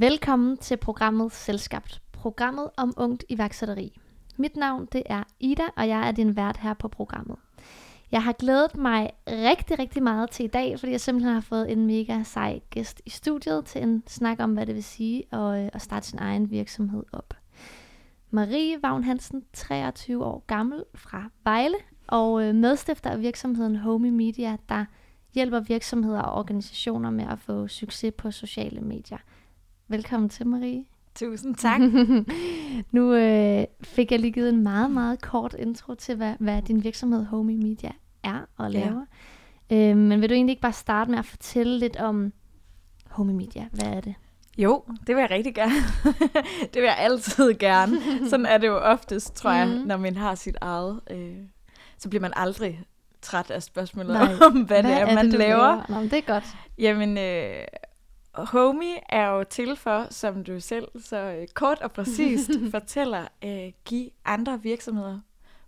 Velkommen til programmet Selskabt, programmet om ungt iværksætteri. Mit navn det er Ida, og jeg er din vært her på programmet. Jeg har glædet mig rigtig, rigtig meget til i dag, fordi jeg simpelthen har fået en mega sej gæst i studiet til en snak om, hvad det vil sige at, øh, at starte sin egen virksomhed op. Marie Vagn Hansen, 23 år gammel fra Vejle, og øh, medstifter af virksomheden Homey Media, der hjælper virksomheder og organisationer med at få succes på sociale medier. Velkommen til, Marie. Tusind tak. nu øh, fik jeg lige givet en meget, meget kort intro til, hvad, hvad din virksomhed Homey Media er og laver. Ja. Øh, men vil du egentlig ikke bare starte med at fortælle lidt om Homey Media? Hvad er det? Jo, det vil jeg rigtig gerne. det vil jeg altid gerne. Sådan er det jo oftest, tror jeg, mm. når man har sit eget. Øh, så bliver man aldrig træt af spørgsmålet Nej. om, hvad, hvad det er, er man det, laver. laver. Nå, det er godt. Jamen, øh, Homey er jo til for, som du selv så øh, kort og præcist fortæller, øh, give andre virksomheder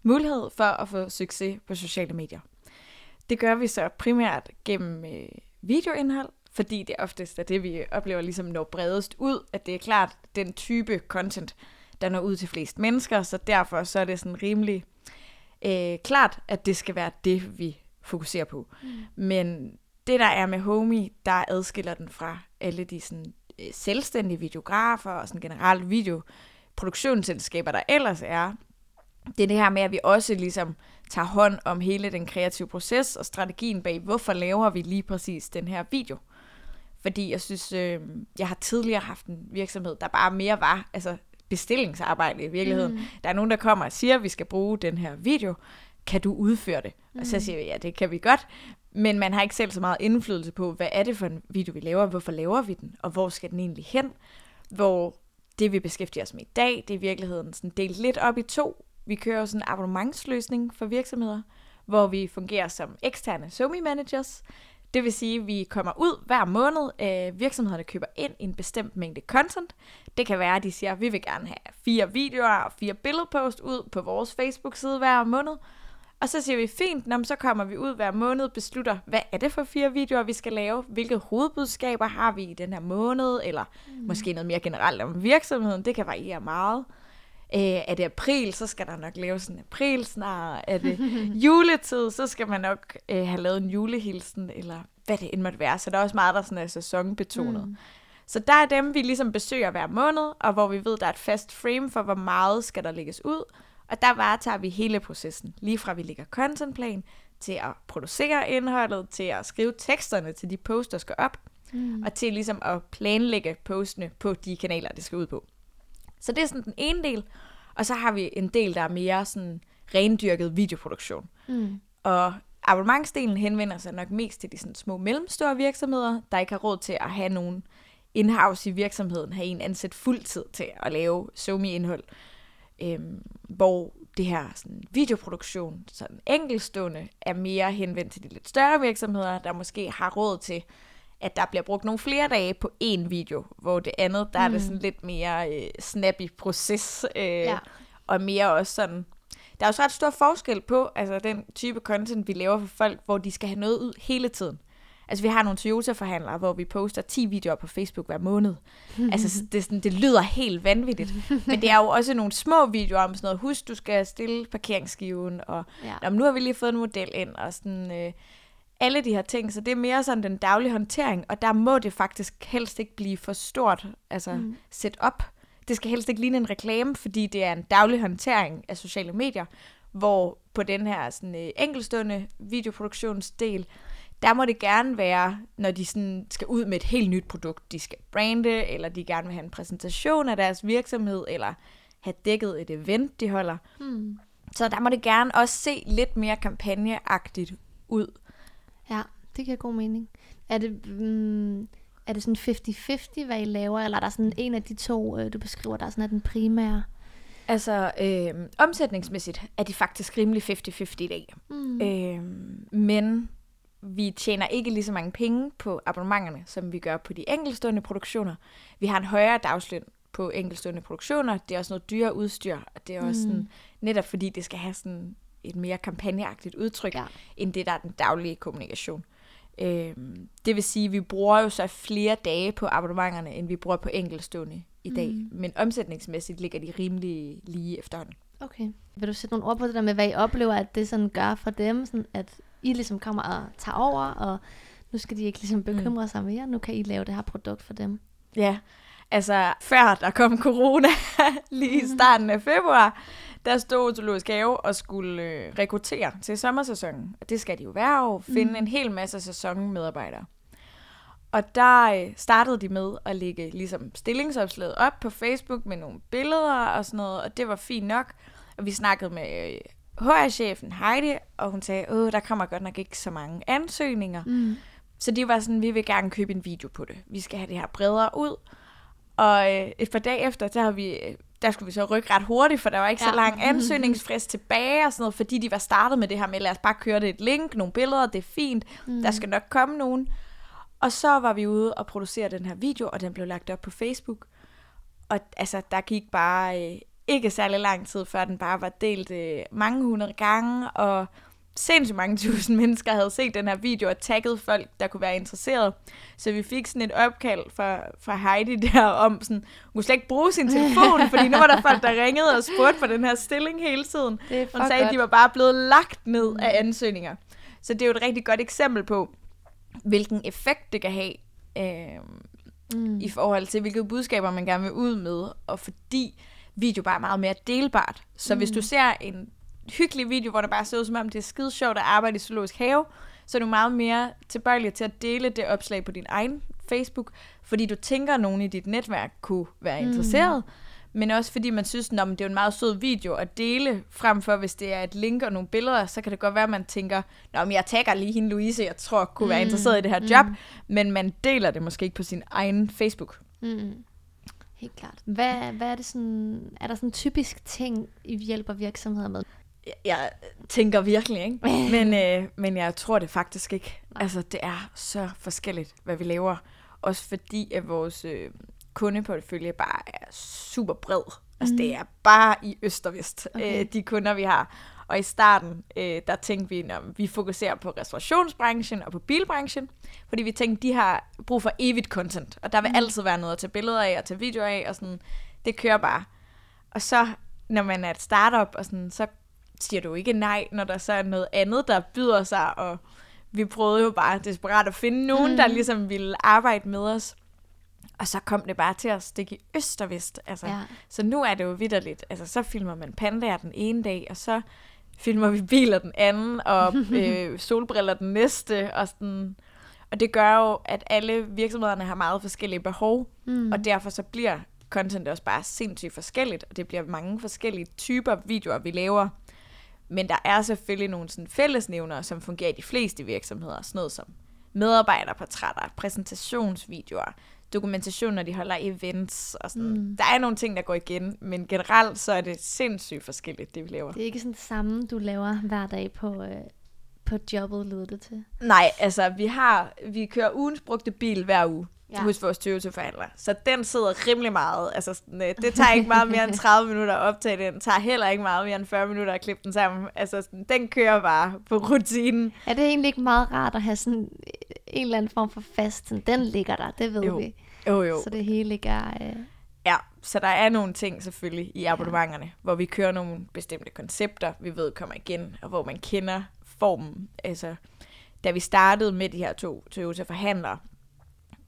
mulighed for at få succes på sociale medier. Det gør vi så primært gennem øh, videoindhold, fordi det oftest er det, vi oplever ligesom når bredest ud, at det er klart den type content, der når ud til flest mennesker, så derfor så er det sådan rimelig øh, klart, at det skal være det, vi fokuserer på. Mm. Men det, der er med Homey, der adskiller den fra alle de sådan, øh, selvstændige videografer og sådan generelt videoproduktionsselskaber, der ellers er, det er det her med, at vi også ligesom tager hånd om hele den kreative proces og strategien bag, hvorfor laver vi lige præcis den her video. Fordi jeg synes, øh, jeg har tidligere haft en virksomhed, der bare mere var altså bestillingsarbejde i virkeligheden. Mm. Der er nogen, der kommer og siger, at vi skal bruge den her video. Kan du udføre det? Mm. Og så siger vi, ja, det kan vi godt. Men man har ikke selv så meget indflydelse på, hvad er det for en video, vi laver, hvorfor laver vi den, og hvor skal den egentlig hen? Hvor det, vi beskæftiger os med i dag, det er i virkeligheden sådan delt lidt op i to. Vi kører sådan en abonnementsløsning for virksomheder, hvor vi fungerer som eksterne SOMI managers. Det vil sige, at vi kommer ud hver måned. Øh, virksomhederne køber ind en bestemt mængde content. Det kan være, at de siger, at vi vil gerne have fire videoer og fire billedpost ud på vores Facebook-side hver måned. Og så siger vi, fint, når så kommer vi ud hver måned, beslutter, hvad er det for fire videoer, vi skal lave, hvilke hovedbudskaber har vi i den her måned, eller mm. måske noget mere generelt om virksomheden, det kan variere meget. Øh, er det april, så skal der nok laves en april snart. Er det juletid, så skal man nok øh, have lavet en julehilsen, eller hvad det end måtte være. Så der er også meget, der sådan er sæsonbetonet. Mm. Så der er dem, vi ligesom besøger hver måned, og hvor vi ved, der er et fast frame for, hvor meget skal der lægges ud, og der varetager vi hele processen, lige fra vi lægger contentplan, til at producere indholdet, til at skrive teksterne til de posts, der skal op, mm. og til ligesom at planlægge postene på de kanaler, det skal ud på. Så det er sådan den ene del, og så har vi en del, der er mere sådan rendyrket videoproduktion. Mm. Og abonnementsdelen henvender sig nok mest til de sådan små mellemstore virksomheder, der ikke har råd til at have nogen in-house i virksomheden, have en ansat fuldtid til at lave somi-indhold øhm, hvor det her sådan, videoproduktion, sådan enkelstående, er mere henvendt til de lidt større virksomheder, der måske har råd til, at der bliver brugt nogle flere dage på én video, hvor det andet, der mm. er det mm. sådan lidt mere øh, snappy proces, øh, ja. og mere også sådan, der er også ret stor forskel på, altså den type content, vi laver for folk, hvor de skal have noget ud hele tiden. Altså, vi har nogle Toyota-forhandlere, hvor vi poster 10 videoer på Facebook hver måned. altså, det, sådan, det lyder helt vanvittigt. Men det er jo også nogle små videoer om sådan noget, husk, du skal stille parkeringsskiven, og ja. nu har vi lige fået en model ind, og sådan... Øh, alle de her ting, så det er mere sådan den daglige håndtering, og der må det faktisk helst ikke blive for stort, altså mm. set op. Det skal helst ikke ligne en reklame, fordi det er en daglig håndtering af sociale medier, hvor på den her sådan, øh, enkelstående videoproduktionsdel, der må det gerne være, når de sådan skal ud med et helt nyt produkt, de skal brande, eller de gerne vil have en præsentation af deres virksomhed, eller have dækket et event, de holder. Hmm. Så der må det gerne også se lidt mere kampagneagtigt ud. Ja, det giver god mening. Er det, mm, er det sådan 50-50, hvad I laver, eller er der sådan en af de to, øh, du beskriver, der er sådan er den primære? Altså, øh, omsætningsmæssigt er de faktisk rimelig 50-50 i dag. Mm. Øh, men vi tjener ikke lige så mange penge på abonnementerne, som vi gør på de enkeltstående produktioner. Vi har en højere dagsløn på enkeltstående produktioner. Det er også noget dyre udstyr, og det er også mm. sådan, netop fordi det skal have sådan et mere kampagneagtigt udtryk, ja. end det, der er den daglige kommunikation. Øh, det vil sige, at vi bruger jo så flere dage på abonnementerne, end vi bruger på enkeltstående i dag. Mm. Men omsætningsmæssigt ligger de rimelig lige efterhånden. Okay. Vil du sætte nogle ord på det der med, hvad I oplever, at det sådan gør for dem, sådan at I ligesom kommer og tager over, og nu skal de ikke ligesom bekymre sig mere, nu kan I lave det her produkt for dem. Ja, altså før der kom corona, lige i starten af februar, der stod Zoologisk Have og skulle øh, rekruttere til sommersæsonen. Og det skal de jo hver år, finde Mm. en hel masse sæsonmedarbejdere. Og der øh, startede de med at lægge ligesom stillingsopslaget op på Facebook med nogle billeder og sådan noget, og det var fint nok. Og vi snakkede med øh, HR-chefen Heidi, og hun sagde, åh, der kommer godt nok ikke så mange ansøgninger. Mm. Så de var sådan, vi vil gerne købe en video på det. Vi skal have det her bredere ud. Og øh, et par dage efter, der, har vi, der skulle vi så rykke ret hurtigt, for der var ikke ja. Ja. så lang ansøgningsfrist tilbage og sådan noget, fordi de var startet med det her med, lad os bare køre det et link, nogle billeder, det er fint, mm. der skal nok komme nogen. Og så var vi ude og producere den her video, og den blev lagt op på Facebook. Og altså, der gik bare øh, ikke særlig lang tid, før den bare var delt øh, mange hundrede gange, og sindssygt mange tusind mennesker havde set den her video og tagget folk, der kunne være interesseret. Så vi fik sådan et opkald fra, fra Heidi der om sådan, hun kunne slet ikke bruge sin telefon, fordi nu var der folk, der ringede og spurgte for den her stilling hele tiden. Hun sagde, at de var bare blevet lagt ned af ansøgninger. Så det er jo et rigtig godt eksempel på, hvilken effekt det kan have øh, Mm. i forhold til, hvilke budskaber man gerne vil ud med, og fordi video bare er meget mere delbart. Så mm. hvis du ser en hyggelig video, hvor det bare ser ud som om, det er skide sjovt at arbejde i zoologisk have, så er du meget mere tilbøjelig til at dele det opslag på din egen Facebook, fordi du tænker, at nogen i dit netværk kunne være Mm. interesseret, men også fordi man synes, at det er en meget sød video at dele, frem for hvis det er et link og nogle billeder, så kan det godt være, at man tænker, Nå, men jeg tagger lige hende Louise, jeg tror kunne være Mm. interesseret i det her Mm. job, men man deler det måske ikke på sin egen Facebook. Mm. Helt klart. Hvad, hvad er det sådan, er der sådan typisk ting, I hjælper virksomheder med? Jeg, jeg tænker virkelig, ikke? Men, øh, men jeg tror det faktisk ikke. Nej. Altså, det er så forskelligt, hvad vi laver. Også fordi, at vores øh, kundeportefølje bare er super bred. Altså, Mm. det er bare i øst og vest, Okay. øh, de kunder, vi har. Og i starten, øh, der tænkte vi, at vi fokuserer på restaurationsbranchen og på bilbranchen, fordi vi tænkte, de har brug for evigt content, og der vil Mm. altid være noget at tage billeder af og tage videoer af, og sådan, det kører bare. Og så, når man er et startup, og sådan, så siger du ikke nej, når der så er noget andet, der byder sig, og vi prøvede jo bare desperat at finde nogen, mm. der ligesom ville arbejde med os. Og så kom det bare til at stikke i øst og vest. Altså, Ja. Så nu er det jo vidderligt. Altså, så filmer man pandaer den ene dag, og så filmer vi biler den anden, og øh, solbriller den næste, og sådan... Og det gør jo, at alle virksomhederne har meget forskellige behov, Mm. og derfor så bliver content også bare sindssygt forskelligt, og det bliver mange forskellige typer videoer, vi laver. Men der er selvfølgelig nogle sådan fællesnævnere, som fungerer i de fleste virksomheder. Sådan noget som medarbejderportrætter, præsentationsvideoer, dokumentation, når de holder events og sådan. Mm. Der er nogle ting, der går igen, men generelt så er det sindssygt forskelligt, det vi laver. Det er ikke sådan det samme, du laver hver dag på, øh, på jobbet, lyder det til. Nej, altså vi har, vi kører ugens brugte bil hver uge Ja. hos vores Toyota-forhandler. Så den sidder rimelig meget. Altså, sådan, øh, det tager ikke meget mere end 30 minutter at optage den. Det tager heller ikke meget mere end 40 minutter at klippe den sammen. Altså, sådan, den kører bare på rutinen. Er det egentlig ikke meget rart at have sådan en eller anden form for fast, sådan, den ligger der, det ved Jo. vi. Jo, jo. Så det hele ikke er... Øh, Ja, så der er nogle ting selvfølgelig i abonnementerne, ja. hvor vi kører nogle bestemte koncepter, vi ved kommer igen, og hvor man kender formen. Altså, da vi startede med de her to Toyota-forhandlere,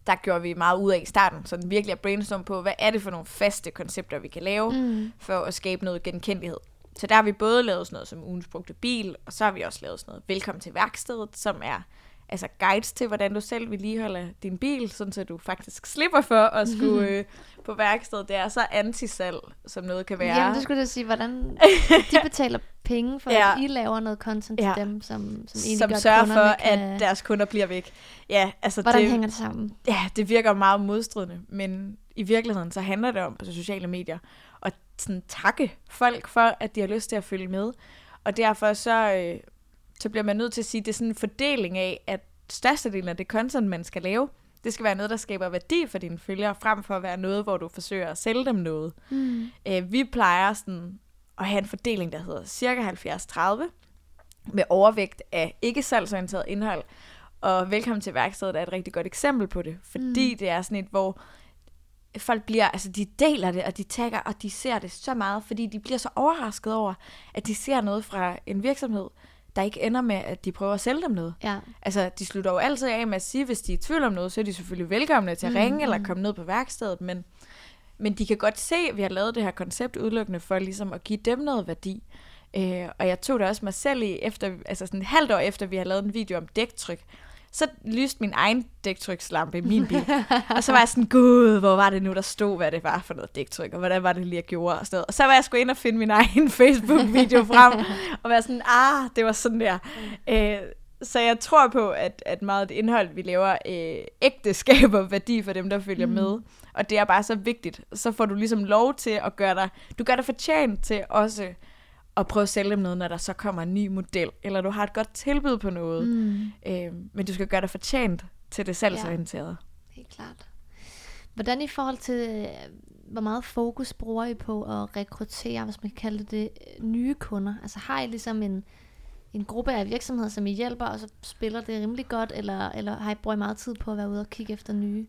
der gjorde vi meget ud af i starten, så den virkelig at brainstorm på, hvad er det for nogle faste koncepter, vi kan lave, mm. for at skabe noget genkendelighed. Så der har vi både lavet sådan noget som ugens brugte bil, og så har vi også lavet sådan noget velkommen til værkstedet, som er altså guides til, hvordan du selv vedligeholder din bil, sådan så du faktisk slipper for at skulle øh, på værkstedet. Det er så antisalg, som noget kan være. Jamen, det skulle jeg sige, hvordan de betaler penge for, Ja. at I laver noget content til Ja. dem, som, som egentlig som gør, sørger for, kan... at deres kunder bliver væk. Ja, altså Hvordan det, hænger det sammen? ja, det virker meget modstridende, men i virkeligheden så handler det om på sociale medier at sådan takke folk for, at de har lyst til at følge med. Og derfor så, øh, så bliver man nødt til at sige, at det er sådan en fordeling af, at størstedelen af det content, man skal lave, det skal være noget, der skaber værdi for dine følgere, frem for at være noget, hvor du forsøger at sælge dem noget. Mm. Øh, vi plejer sådan at have en fordeling, der hedder cirka 70-30, med overvægt af ikke salgsorienteret indhold, Og Velkommen til værkstedet er et rigtig godt eksempel på det, fordi mm. det er sådan et, hvor folk bliver, altså de deler det, og de tagger, og de ser det så meget, fordi de bliver så overrasket over, at de ser noget fra en virksomhed, der ikke ender med, at de prøver at sælge dem noget. Ja. Altså, de slutter jo altid af med at sige, hvis de er i tvivl om noget, så er de selvfølgelig velkomne til at Mm, ringe eller mm. komme ned på værkstedet, men, men de kan godt se, at vi har lavet det her koncept udelukkende for ligesom at give dem noget værdi. Øh, og jeg tog det også mig selv i, efter, altså sådan et halvt år efter, vi har lavet en video om dæktryk, så lyste min egen dæktrykslampe i min bil. og så var jeg sådan, gud, hvor var det nu, der stod, hvad det var for noget dæktryk, og hvordan var det lige, jeg gjorde. Og, sådan noget. og så var jeg sgu ind og finde min egen Facebook-video frem, og være sådan, ah, det var sådan der. Øh, så jeg tror på, at, at meget af det indhold, vi laver, øh, ægte skaber værdi for dem, der følger Mm. med. Og det er bare så vigtigt. Så får du ligesom lov til at gøre dig, du gør dig fortjent til også at prøve at sælge dem noget, når der så kommer en ny model, eller du har et godt tilbud på noget. Mm. Øh, men du skal gøre dig fortjent til det salgsorienterede. Helt klart. Hvordan i forhold til, øh, hvor meget fokus bruger I på at rekruttere, hvis man kan kalde det, det øh, nye kunder? Altså har I ligesom en, en gruppe af virksomheder, som I hjælper, og så spiller det rimelig godt, eller, eller har I brugt meget tid på at være ude og kigge efter nye?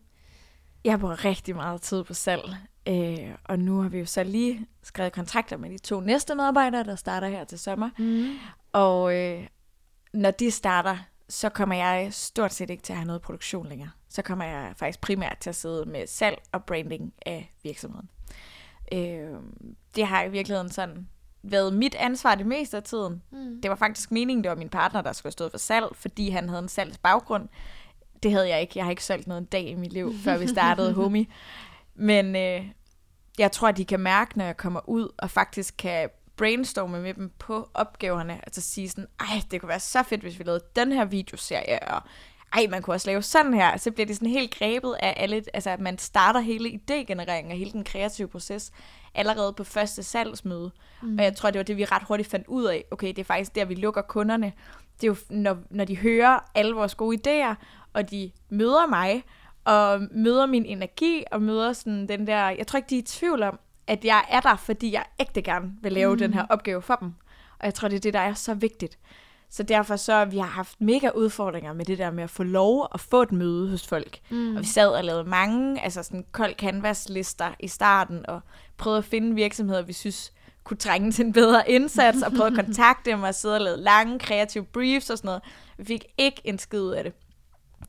Jeg bruger rigtig meget tid på salg, øh, og nu har vi jo så lige skrevet kontrakter med de to næste medarbejdere, der starter her til sommer. Mm. Og øh, når de starter, så kommer jeg stort set ikke til at have noget produktion længere. Så kommer jeg faktisk primært til at sidde med salg og branding af virksomheden. Øh, det har i virkeligheden sådan været mit ansvar det meste af tiden. Mm. Det var faktisk meningen, det var min partner, der skulle stået for salg, fordi han havde en salgsbaggrund. Det havde jeg ikke. Jeg har ikke solgt noget en dag i mit liv, før vi startede Homie. Men øh, jeg tror, at de kan mærke, når jeg kommer ud, og faktisk kan brainstorme med dem på opgaverne. Altså sige sådan, ej, det kunne være så fedt, hvis vi lavede den her videoserie, og ej, man kunne også lave sådan her. Så bliver det sådan helt grebet af alle, altså at man starter hele idégenereringen og hele den kreative proces allerede på første salgsmøde. Mm. Og jeg tror, det var det, vi ret hurtigt fandt ud af. Okay, det er faktisk der, vi lukker kunderne. Det er jo, når, når de hører alle vores gode idéer, og de møder mig, og møder min energi, og møder sådan den der... Jeg tror ikke, de er i tvivl om, at jeg er der, fordi jeg ægte gerne vil lave mm. den her opgave for dem. Og jeg tror, det er det, der er så vigtigt. Så derfor så, vi har haft mega udfordringer med det der med at få lov at få et møde hos folk. Mm. Og vi sad og lavede mange, altså sådan kold canvas-lister i starten, og prøvede at finde virksomheder, vi synes kunne trænge til en bedre indsats, og prøvede at kontakte dem, og sidde og lave lange kreative briefs og sådan noget. Vi fik ikke en skid ud af det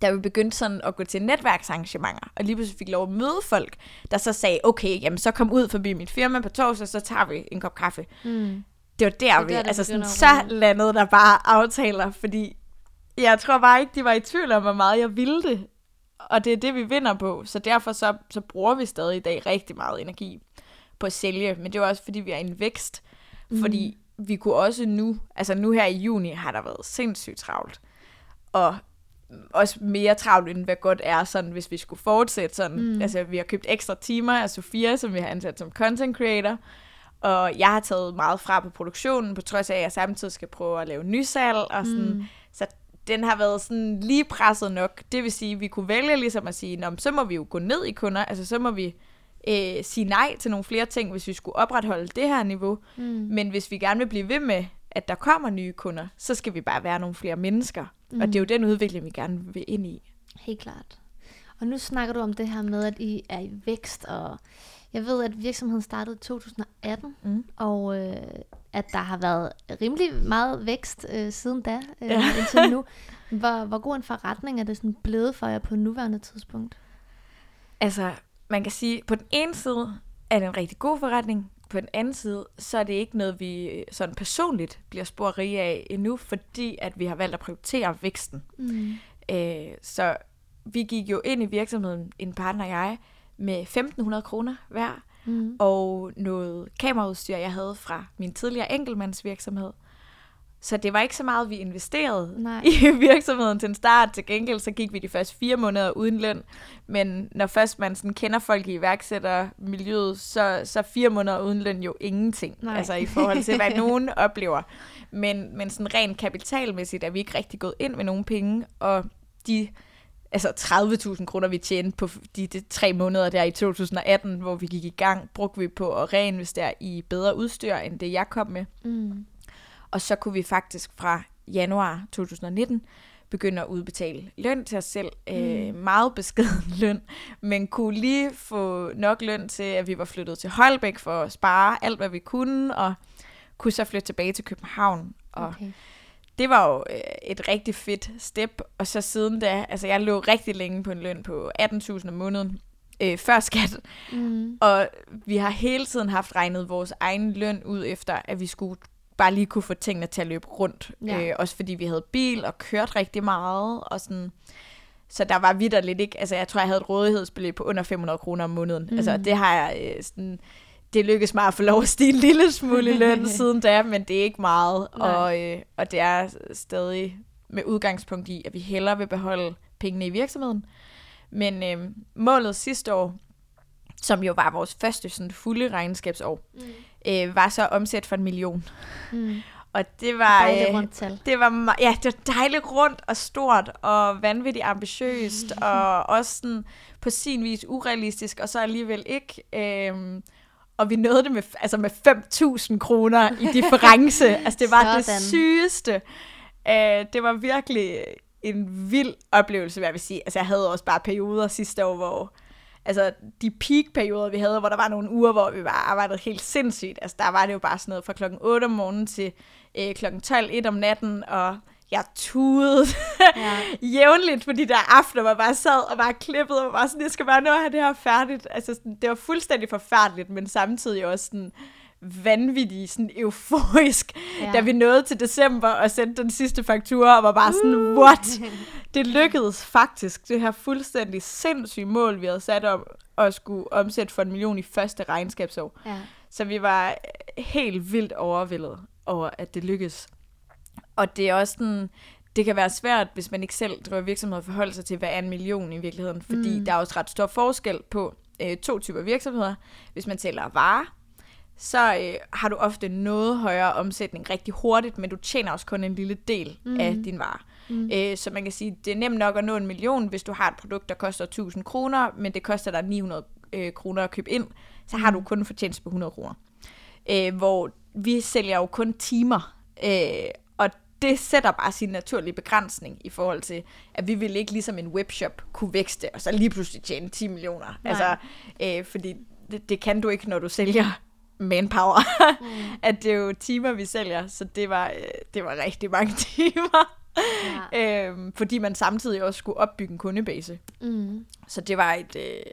da vi begyndte sådan at gå til netværksarrangementer, og lige pludselig fik lov at møde folk, der så sagde, okay, jamen så kom ud forbi mit firma på torsdag, så tager vi en kop kaffe. Mm. Det var der, Det vi, der, altså sådan, så landede der bare aftaler, fordi jeg tror bare ikke, de var i tvivl om, hvor meget jeg ville det. Og det er det, vi vinder på. Så derfor så, så bruger vi stadig i dag rigtig meget energi på at sælge. Men det er også, fordi vi er en vækst. Mm. Fordi vi kunne også nu, altså nu her i juni, har der været sindssygt travlt. Og også mere travlt, end hvad godt er, sådan, hvis vi skulle fortsætte sådan. Mm. Altså, vi har købt ekstra timer af Sofia, som vi har ansat som content creator. Og jeg har taget meget fra på produktionen, på trods af, at jeg samtidig skal prøve at lave nysalg. Og sådan. Mm. Så den har været sådan lige presset nok. Det vil sige, at vi kunne vælge ligesom at sige, Nå, så må vi jo gå ned i kunder. Altså, så må vi øh, sige nej til nogle flere ting, hvis vi skulle opretholde det her niveau. Mm. Men hvis vi gerne vil blive ved med, at der kommer nye kunder, så skal vi bare være nogle flere mennesker. Mm. Og det er jo den udvikling, vi gerne vil ind i. Helt klart. Og nu snakker du om det her med, at I er i vækst, og jeg ved, at virksomheden startede i 2018, Mm. og øh, at der har været rimelig meget vækst øh, siden da, øh, Ja. indtil nu. Hvor, hvor god en forretning er det sådan blevet for jer på nuværende tidspunkt? Altså, man kan sige, på den ene side er det en rigtig god forretning. På den anden side, så er det ikke noget, vi øh, sådan personligt bliver spor rige af endnu, fordi at vi har valgt at prioritere væksten. Mm. Øh, så vi gik jo ind i virksomheden, en partner og jeg, med 1.500 kroner hver, Mm. og noget kameraudstyr, jeg havde fra min tidligere enkeltmandsvirksomhed. Så det var ikke så meget, vi investerede Nej. i virksomheden til en start. Til gengæld så gik vi de første fire måneder uden løn. Men når først man sådan kender folk i iværksættermiljøet, så, så fire måneder uden løn jo ingenting. Nej. Altså i forhold til, hvad nogen oplever. Men, men sådan rent kapitalmæssigt er vi ikke rigtig gået ind med nogen penge. Og de altså 30.000 kroner, vi tjente på de, de tre måneder der i 2018, hvor vi gik i gang, brugte vi på at reinvestere i bedre udstyr, end det jeg kom med. Mm. Og så kunne vi faktisk fra januar 2019 begynde at udbetale løn til os selv. Mm. Øh, meget beskeden løn, men kunne lige få nok løn til, at vi var flyttet til Holbæk for at spare alt, hvad vi kunne, og kunne så flytte tilbage til København. Og okay. det var jo øh, et rigtig fedt step, og så siden da, altså jeg lå rigtig længe på en løn på 18.000 om måneden, øh, før skat. Mm. Og vi har hele tiden haft regnet vores egen løn ud efter, at vi skulle bare lige kunne få tingene til at løbe rundt. Ja. Øh, også fordi vi havde bil og kørt rigtig meget. Og sådan. Så der var vidt lidt ikke... Altså, jeg tror, jeg havde et rådighedsbeløb på under 500 kroner om måneden. Mm. Altså, det har jeg øh, sådan... Det lykkedes mig at få lov at stige en lille smule i løn siden da, men det er ikke meget. Og, øh, og det er stadig med udgangspunkt i, at vi hellere vil beholde pengene i virksomheden. Men øh, målet sidste år, som jo var vores første sådan, fulde regnskabsår, mm. Øh, var så omsæt for en million. Mm. Og det var, dejligt øh, rundt tal. det var, ja, det var dejligt rundt og stort og vanvittigt ambitiøst og også sådan på sin vis urealistisk, og så alligevel ikke. Øh, og vi nåede det med, altså med 5.000 kroner i difference. altså det var Sådan. det sygeste. Øh, det var virkelig en vild oplevelse, hvad jeg vil sige. Altså, jeg havde også bare perioder sidste år, hvor... Altså, de peak-perioder, vi havde, hvor der var nogle uger, hvor vi bare arbejdede helt sindssygt. Altså, der var det jo bare sådan noget fra klokken 8 om morgenen til øh, klokken 12, 1 om natten, og jeg tudede ja. jævnligt på de der aftener, hvor jeg bare sad og bare klippede, og bare sådan, jeg skal bare nå at have det her færdigt. Altså, sådan, det var fuldstændig forfærdeligt, men samtidig også sådan, vanvittig, sådan euforisk, ja. da vi nåede til december og sendte den sidste faktura, og var bare sådan, uh. what? Det lykkedes faktisk, det her fuldstændig sindssyge mål, vi havde sat om at skulle omsætte for en million i første regnskabsår. Ja. Så vi var helt vildt overvældet over, at det lykkedes. Og det er også sådan, det kan være svært, hvis man ikke selv driver virksomhed, at forholde sig til, hvad er en million i virkeligheden, fordi mm. der er også ret stor forskel på øh, to typer virksomheder. Hvis man sælger varer, så øh, har du ofte noget højere omsætning rigtig hurtigt, men du tjener også kun en lille del mm. af din vare. Mm. Øh, så man kan sige, det er nemt nok at nå en million, hvis du har et produkt, der koster 1000 kroner, men det koster dig 900 øh, kroner at købe ind, så har du mm. kun fortjeneste på 100 kroner. Øh, hvor vi sælger jo kun timer, øh, og det sætter bare sin naturlige begrænsning i forhold til, at vi vil ikke ligesom en webshop kunne vækste, og så lige pludselig tjene 10 millioner. Nej. Altså, øh, fordi det, det kan du ikke, når du sælger manpower. Mm. at det er jo timer, vi sælger, så det var, øh, det var rigtig mange timer. Ja. øhm, fordi man samtidig også skulle opbygge en kundebase. Mm. Så det var et, øh,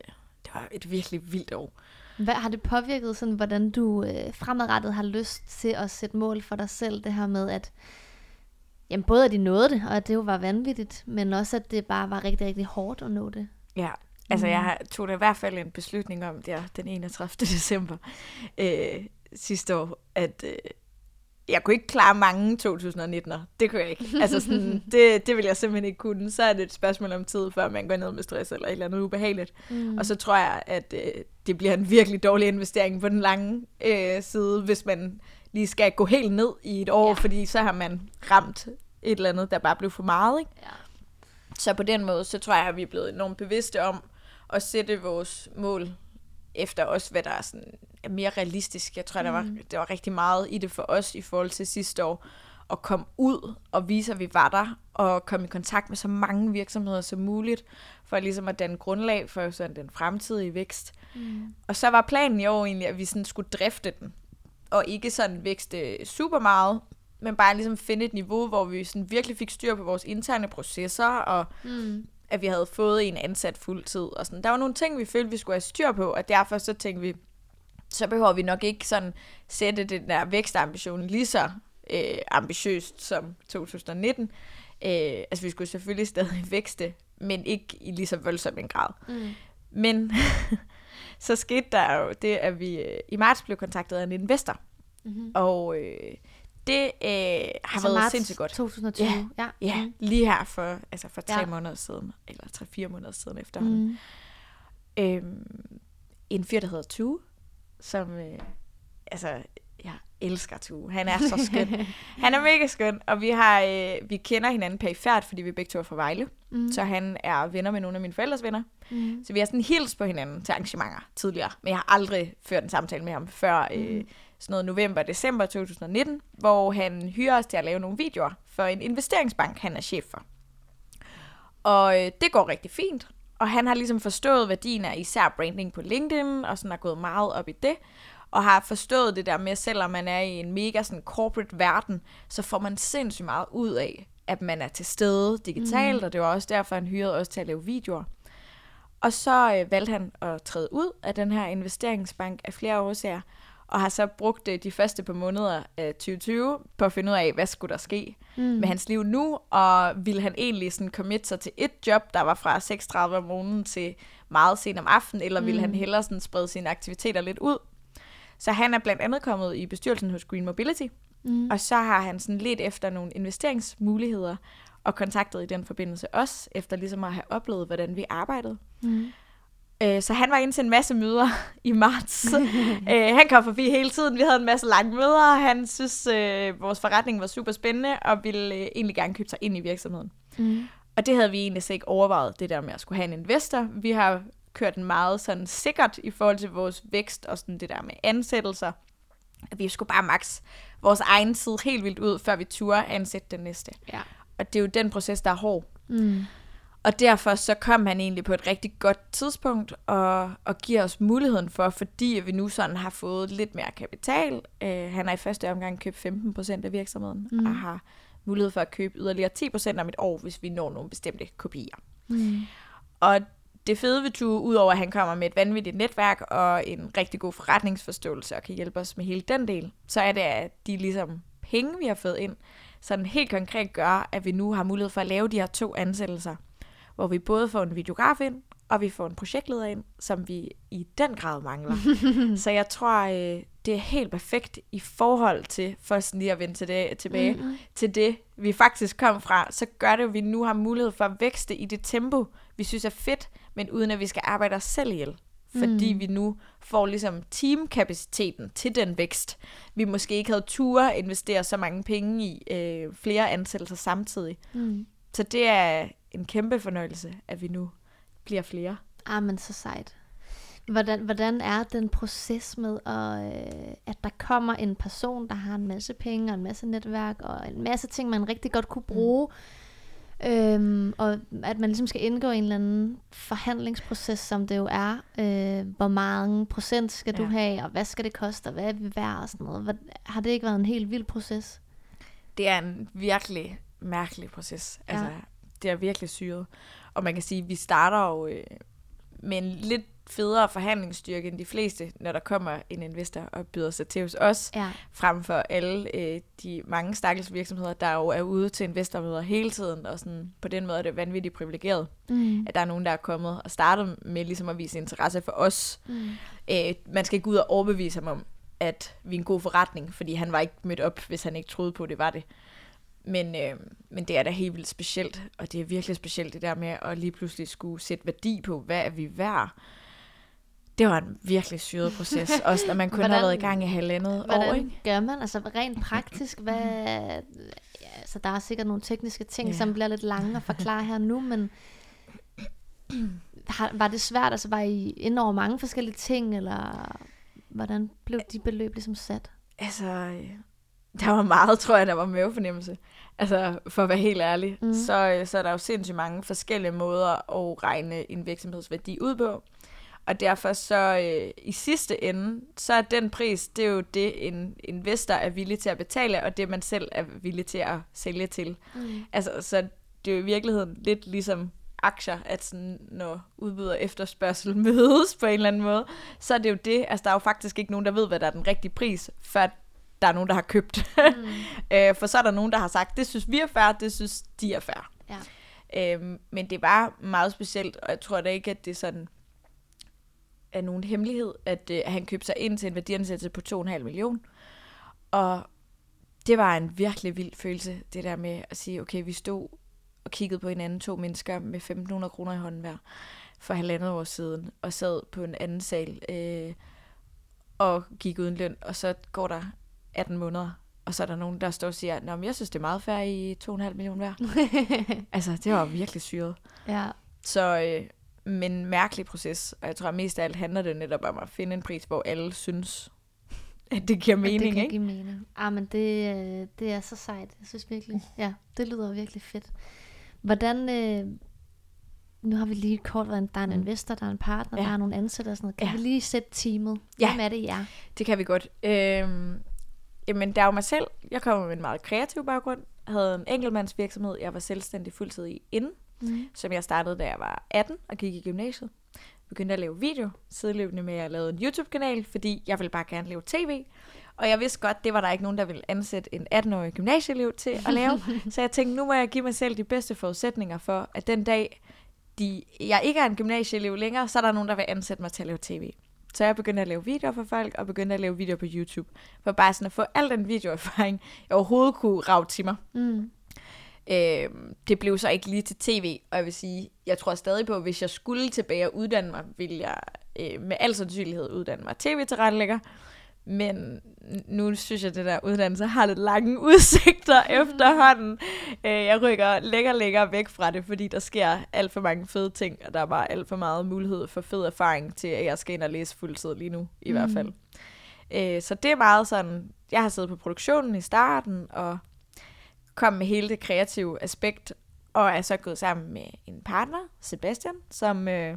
det var et virkelig vildt år. Hvad har det påvirket, sådan, hvordan du øh, fremadrettet har lyst til at sætte mål for dig selv? Det her med, at jamen, både at de nåede det, og at det jo var vanvittigt, men også at det bare var rigtig, rigtig hårdt at nå det. Ja, Altså, jeg mm. tog da i hvert fald en beslutning om, der den 31. december øh, sidste år, at øh, jeg kunne ikke klare mange 2019'er. Det kunne jeg ikke. Altså sådan, det, det vil jeg simpelthen ikke kunne. Så er det et spørgsmål om tid, før man går ned med stress eller et eller andet ubehageligt. Mm. Og så tror jeg, at øh, det bliver en virkelig dårlig investering på den lange øh, side, hvis man lige skal gå helt ned i et år, ja. fordi så har man ramt et eller andet, der bare blev for meget. Ikke? Ja. Så på den måde, så tror jeg, at vi er blevet enormt bevidste om, at sætte vores mål efter også, hvad der er, sådan, er mere realistisk. Jeg tror, mm. der, var, der var rigtig meget i det for os i forhold til sidste år, at komme ud og vise, at vi var der, og komme i kontakt med så mange virksomheder som muligt, for ligesom at danne grundlag for sådan den fremtidige vækst. Mm. Og så var planen i år egentlig, at vi sådan skulle drifte den, og ikke sådan vækste super meget, men bare ligesom finde et niveau, hvor vi sådan virkelig fik styr på vores interne processer, og mm at vi havde fået en ansat fuldtid. Og sådan. Der var nogle ting, vi følte, vi skulle have styr på, og derfor så tænkte vi, så behøver vi nok ikke sådan sætte den der vækstambition lige så øh, ambitiøst som 2019. Øh, altså vi skulle selvfølgelig stadig vækste, men ikke i lige så voldsom en grad. Mm. Men så skete der jo det, at vi øh, i marts blev kontaktet af en investor. Mm-hmm. Og øh, det øh, har altså været sindssygt godt. 2020, ja. Ja, ja mm. lige her for, altså for tre ja. måneder siden, eller tre-fire måneder siden efterhånden. Mm. Øhm, en fyr, der hedder Tue, som, øh, altså, jeg elsker Tue. Han er så skøn. han er mega skøn, og vi har øh, vi kender hinanden perifært, fordi vi begge to er fra Vejle. Mm. Så han er venner med nogle af mine forældres venner. Mm. Så vi har sådan hils på hinanden til arrangementer tidligere. Men jeg har aldrig ført en samtale med ham før øh, mm sådan noget november-december 2019, hvor han hyrer os til at lave nogle videoer for en investeringsbank, han er chef for. Og øh, det går rigtig fint. Og han har ligesom forstået værdien af især branding på LinkedIn, og sådan har gået meget op i det. Og har forstået det der med, selvom man er i en mega sådan corporate verden, så får man sindssygt meget ud af, at man er til stede digitalt, mm. og det var også derfor, han hyrede os til at lave videoer. Og så øh, valgte han at træde ud af den her investeringsbank af flere årsager, og har så brugt de første par måneder af 2020 på at finde ud af, hvad skulle der ske mm. med hans liv nu, og ville han egentlig sådan commit sig til et job, der var fra 36 om morgenen til meget sent om aftenen, eller ville mm. han hellere sådan sprede sine aktiviteter lidt ud? Så han er blandt andet kommet i bestyrelsen hos Green Mobility, mm. og så har han sådan lidt efter nogle investeringsmuligheder, og kontaktet i den forbindelse også, efter ligesom at have oplevet, hvordan vi arbejdede. Mm. Øh, så han var inde til en masse møder i marts. øh, han kom forbi hele tiden. Vi havde en masse lange møder. Han synes, øh, vores forretning var super spændende, og ville øh, egentlig gerne købe sig ind i virksomheden. Mm. Og det havde vi egentlig ikke overvejet, det der med at skulle have en investor. Vi har kørt den meget sådan sikkert i forhold til vores vækst og sådan det der med ansættelser. At vi skulle bare max vores egen tid helt vildt ud, før vi turde ansætte den næste. Ja. Og det er jo den proces, der er hård. Mm. Og derfor så kom han egentlig på et rigtig godt tidspunkt og, og giver os muligheden for, fordi vi nu sådan har fået lidt mere kapital. Øh, han har i første omgang købt 15% af virksomheden mm. og har mulighed for at købe yderligere 10% om et år, hvis vi når nogle bestemte kopier. Mm. Og det fede ved Tue, udover at han kommer med et vanvittigt netværk og en rigtig god forretningsforståelse og kan hjælpe os med hele den del, så er det, at de ligesom penge, vi har fået ind, sådan helt konkret gør, at vi nu har mulighed for at lave de her to ansættelser hvor vi både får en videograf ind, og vi får en projektleder ind, som vi i den grad mangler. så jeg tror, øh, det er helt perfekt i forhold til, for sådan lige at vende til det, tilbage, mm-hmm. til det, vi faktisk kom fra, så gør det, at vi nu har mulighed for at vækste i det tempo, vi synes er fedt, men uden at vi skal arbejde os selv ihjel. Fordi mm. vi nu får ligesom teamkapaciteten til den vækst. Vi måske ikke havde ture investere så mange penge i øh, flere ansættelser samtidig. Mm. Så det er en kæmpe fornøjelse, at vi nu bliver flere. Ah, men så sejt. Hvordan, hvordan er den proces med, at, øh, at der kommer en person, der har en masse penge og en masse netværk og en masse ting, man rigtig godt kunne bruge, mm. øhm, og at man ligesom skal indgå i en eller anden forhandlingsproces, som det jo er. Øh, hvor mange procent skal ja. du have, og hvad skal det koste, og hvad er vi værd og sådan noget. Hvad, har det ikke været en helt vild proces? Det er en virkelig mærkelig proces. Ja. Altså, det er virkelig syret. Og man kan sige, at vi starter jo øh, med en lidt federe forhandlingsstyrke end de fleste, når der kommer en investor og byder sig til hos os, ja. frem for alle øh, de mange stakkels virksomheder, der jo er ude til investormøder hele tiden, og sådan, på den måde er det vanvittigt privilegeret, mm. at der er nogen, der er kommet og startet med ligesom at vise interesse for os. Mm. Øh, man skal ikke ud og overbevise ham om, at vi er en god forretning, fordi han var ikke mødt op, hvis han ikke troede på, at det var det. Men, øh, men det er da helt vildt specielt, og det er virkelig specielt det der med at lige pludselig skulle sætte værdi på, hvad er vi værd. Det var en virkelig syret proces, også når man kun hvordan, har været i gang i halvandet hvordan år. Ikke? gør man? Altså rent praktisk, hvad, ja, altså, der er sikkert nogle tekniske ting, ja. som bliver lidt lange at forklare her nu, men har, var det svært? Altså var I inde over mange forskellige ting, eller hvordan blev de beløb ligesom sat? Altså, der var meget, tror jeg, der var mavefornemmelse. Altså, for at være helt ærlig, mm. så, øh, så er der jo sindssygt mange forskellige måder at regne en virksomhedsværdi ud på. Og derfor så øh, i sidste ende, så er den pris, det er jo det, en investor er villig til at betale, og det man selv er villig til at sælge til. Mm. Altså, så det er jo i virkeligheden lidt ligesom aktier, at sådan, når udbyder efterspørgsel mødes på en eller anden måde, så er det jo det, altså der er jo faktisk ikke nogen, der ved, hvad der er den rigtige pris, før der er nogen, der har købt. Mm. øh, for så er der nogen, der har sagt, det synes vi er fair, det synes de er fair. Ja. Øh, men det var meget specielt, og jeg tror da ikke, at det sådan er nogen hemmelighed, at øh, han købte sig ind til en værdiansættelse på 2,5 millioner. Og det var en virkelig vild følelse, det der med at sige, okay, vi stod og kiggede på hinanden, to mennesker med 1.500 kroner i hånden hver, for halvandet år siden, og sad på en anden sal, øh, og gik uden løn, og så går der 18 måneder, og så er der nogen, der står og siger, Nå, men jeg synes, det er meget færre i 2,5 millioner værd. altså, det var virkelig syret. Ja. Så, øh, men mærkelig proces, og jeg tror, at mest af alt handler det netop om at finde en pris, hvor alle synes, at det giver mening, at det kan ikke? give mening. Ah, men det, øh, det er så sejt. Jeg synes virkelig, ja, det lyder virkelig fedt. Hvordan, øh, nu har vi lige kort været der er en Mm. investor, der er en partner, Ja. der er nogle ansatte og sådan noget. Kan Ja. vi lige sætte teamet? Ja. Hvem er det, I er? Det kan vi godt. Øhm, jamen, der er jo mig selv. Jeg kommer med en meget kreativ baggrund. Jeg havde en enkeltmandsvirksomhed, jeg var selvstændig fuldtid i inden, Mm. som jeg startede, da jeg var 18 og gik i gymnasiet. Begyndte at lave video, sideløbende med, at jeg lavede en YouTube-kanal, fordi jeg ville bare gerne lave tv. Og jeg vidste godt, det var der ikke nogen, der ville ansætte en 18-årig gymnasieelev til at lave. så jeg tænkte, nu må jeg give mig selv de bedste forudsætninger for, at den dag, de, jeg ikke er en gymnasieelev længere, så er der nogen, der vil ansætte mig til at lave tv. Så jeg begyndte at lave videoer for folk, og begyndte at lave videoer på YouTube. For bare sådan at få al den videoerfaring, jeg overhovedet kunne rave til mig. Mm. Øh, det blev så ikke lige til tv, og jeg vil sige, jeg tror stadig på, at hvis jeg skulle tilbage og uddanne mig, ville jeg øh, med al sandsynlighed uddanne mig tv-tilrettelægger. Men nu synes jeg, at det der uddannelse har lidt lange udsigter efterhånden. Øh, jeg rykker længere længere væk fra det, fordi der sker alt for mange fede ting, og der er bare alt for meget mulighed for fed erfaring til, at jeg skal ind og læse fuldtid lige nu, i Mm. hvert fald. Øh, så det er meget sådan, jeg har siddet på produktionen i starten, og kom med hele det kreative aspekt, og er så gået sammen med en partner, Sebastian, som øh,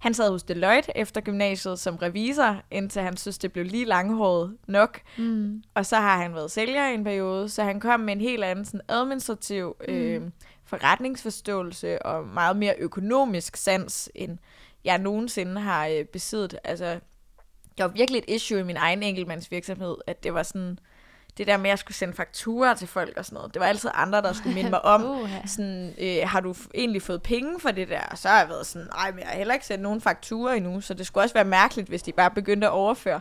han sad hos Deloitte efter gymnasiet som revisor, indtil han synes, det blev lige langhåret nok. Mm. Og så har han været sælger i en periode, så han kom med en helt anden sådan administrativ øh, forretningsforståelse og meget mere økonomisk sans, end jeg nogensinde har øh, besiddet. Altså, det var virkelig et issue i min egen enkeltmandsvirksomhed, at det var sådan, det der med, at jeg skulle sende fakturer til folk og sådan noget. Det var altid andre, der skulle minde mig om, sådan, øh, har du egentlig fået penge for det der? Og så har jeg været sådan, nej, men jeg har heller ikke sendt nogen fakturer endnu, så det skulle også være mærkeligt, hvis de bare begyndte at overføre.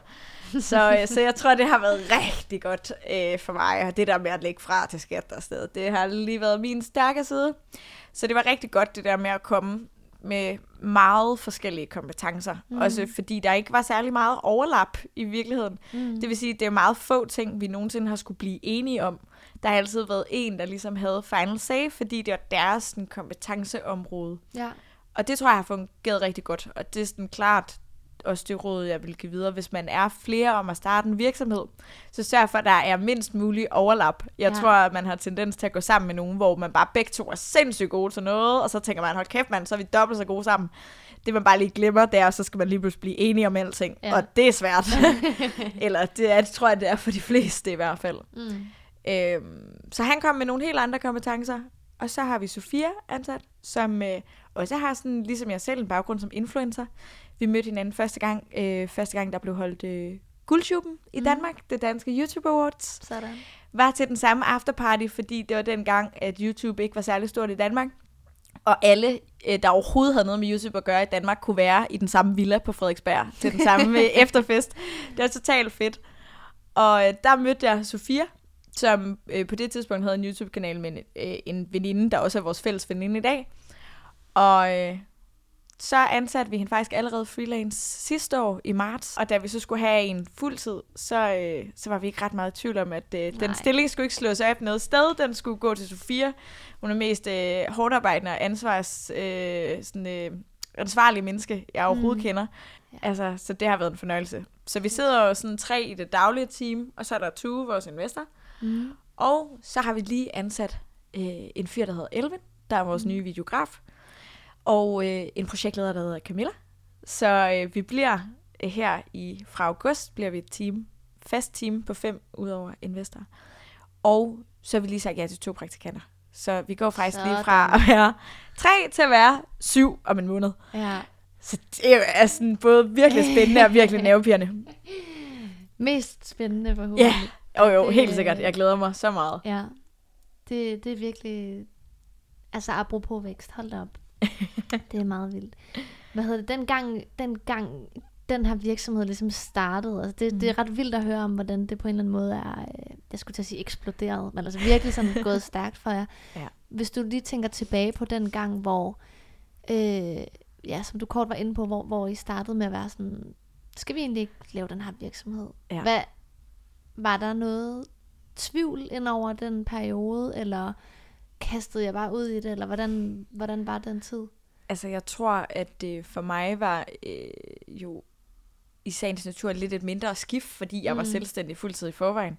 så, øh, så jeg tror, det har været rigtig godt øh, for mig, og det der med at lægge fra til skat og sted, det har lige været min stærke side. Så det var rigtig godt, det der med at komme med meget forskellige kompetencer. Mm. Også fordi der ikke var særlig meget overlap i virkeligheden. Mm. Det vil sige, at det er meget få ting, vi nogensinde har skulle blive enige om. Der har altid været en, der ligesom havde final say, fordi det var deres sådan, kompetenceområde. Ja. Og det tror jeg har fungeret rigtig godt. Og det er sådan klart også det råd, jeg vil give videre. Hvis man er flere om at starte en virksomhed, så sørg for, at der er mindst mulig overlap. Jeg Ja. tror, at man har tendens til at gå sammen med nogen, hvor man bare begge to er sindssygt gode til noget, og så tænker man, hold kæft mand, så er vi dobbelt så gode sammen. Det man bare lige glemmer, det er, og så skal man lige pludselig blive enige om alting. Ja. Og det er svært. Eller det, er, det tror jeg, det er for de fleste i hvert fald. Mm. Øhm, så han kom med nogle helt andre kompetencer. Og så har vi Sofia ansat, som øh, også har sådan, ligesom jeg selv, en baggrund som influencer. Vi mødte hinanden første gang, øh, første gang der blev holdt øh, guldtuben i Mhm. Danmark, det danske YouTube Awards. Sådan. Var til den samme afterparty, fordi det var den gang, at YouTube ikke var særlig stort i Danmark. Og alle, øh, der overhovedet havde noget med YouTube at gøre i Danmark, kunne være i den samme villa på Frederiksberg til den samme øh, efterfest. Det var totalt fedt. Og øh, der mødte jeg Sofia, som øh, på det tidspunkt havde en YouTube-kanal med en, øh, en veninde, der også er vores fælles veninde i dag. Og øh, så ansatte vi hende faktisk allerede freelance sidste år i marts. Og da vi så skulle have en fuldtid, så, øh, så var vi ikke ret meget i tvivl om, at øh, den stilling skulle ikke slås op noget sted. Den skulle gå til Sofia. Hun er mest øh, hårdarbejdende og ansvars, øh, sådan, øh, ansvarlig menneske, jeg overhovedet Mm. mm. kender. Ja. Altså, så det har været en fornøjelse. Så vi sidder jo sådan tre i det daglige team, og så er der Tue, vores investor. Mm. Og så har vi lige ansat øh, en fyr, der hedder Elvin, der er vores Mm. nye videograf. Og øh, en projektleder, der hedder Camilla. Så øh, vi bliver øh, her i fra august, bliver vi et team, fast team på fem udover investor. Og så har vi lige sagt ja til to praktikanter. Så vi går faktisk lige fra at være tre til at være syv om en måned. Ja. Så det er sådan både virkelig spændende og virkelig nervepirrende. Mest spændende forhåbentlig. Jo jo, Det- helt sikkert. Jeg glæder mig så meget. Ja. Det, det er virkelig... Altså, apropos vækst, hold da op. det er meget vildt. Hvad hedder det? Den gang, den gang den her virksomhed ligesom startede, altså det, mm. det er ret vildt at høre om, hvordan det på en eller anden måde er, øh, jeg skulle til at sige eksploderet, men altså virkelig sådan gået stærkt for jer. Ja. Hvis du lige tænker tilbage på den gang, hvor, øh, ja, som du kort var inde på, hvor, hvor I startede med at være sådan, skal vi egentlig ikke lave den her virksomhed? Ja. Hvad, var der noget tvivl ind over den periode, eller kastede jeg bare ud i det, eller hvordan, hvordan var den tid? Altså, jeg tror, at det for mig var øh, jo i sagens natur lidt et mindre skift, fordi jeg var Mm. selvstændig fuldtid i forvejen.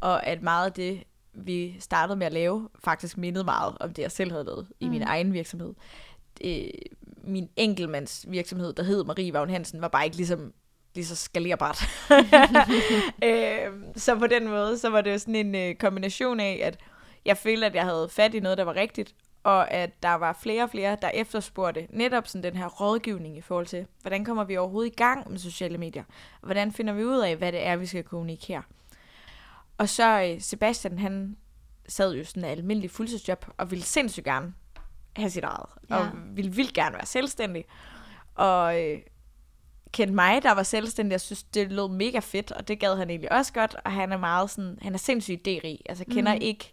Og at meget af det, vi startede med at lave, faktisk mindede meget om det, jeg selv havde lavet i min Mm. egen virksomhed. øh, min enkeltmands virksomhed, der hed Marie Vagn Hansen, var bare ikke ligesom lige så skalerbart. øh, så på den måde, så var det jo sådan en øh, kombination af, at jeg følte, at jeg havde fat i noget, der var rigtigt, og at der var flere og flere, der efterspurgte netop sådan den her rådgivning i forhold til, hvordan kommer vi overhovedet i gang med sociale medier? Og hvordan finder vi ud af, hvad det er, vi skal kommunikere? Og så øh, Sebastian, han sad jo sådan en almindelig fuldtidsjob, og ville sindssygt gerne have sit eget, ja. og ville vildt gerne være selvstændig. Og øh, kendte mig, der var selvstændig, jeg synes, det lød mega fedt, og det gad han egentlig også godt, og han er meget sådan, han er sindssygt idérig, altså kender mm. ikke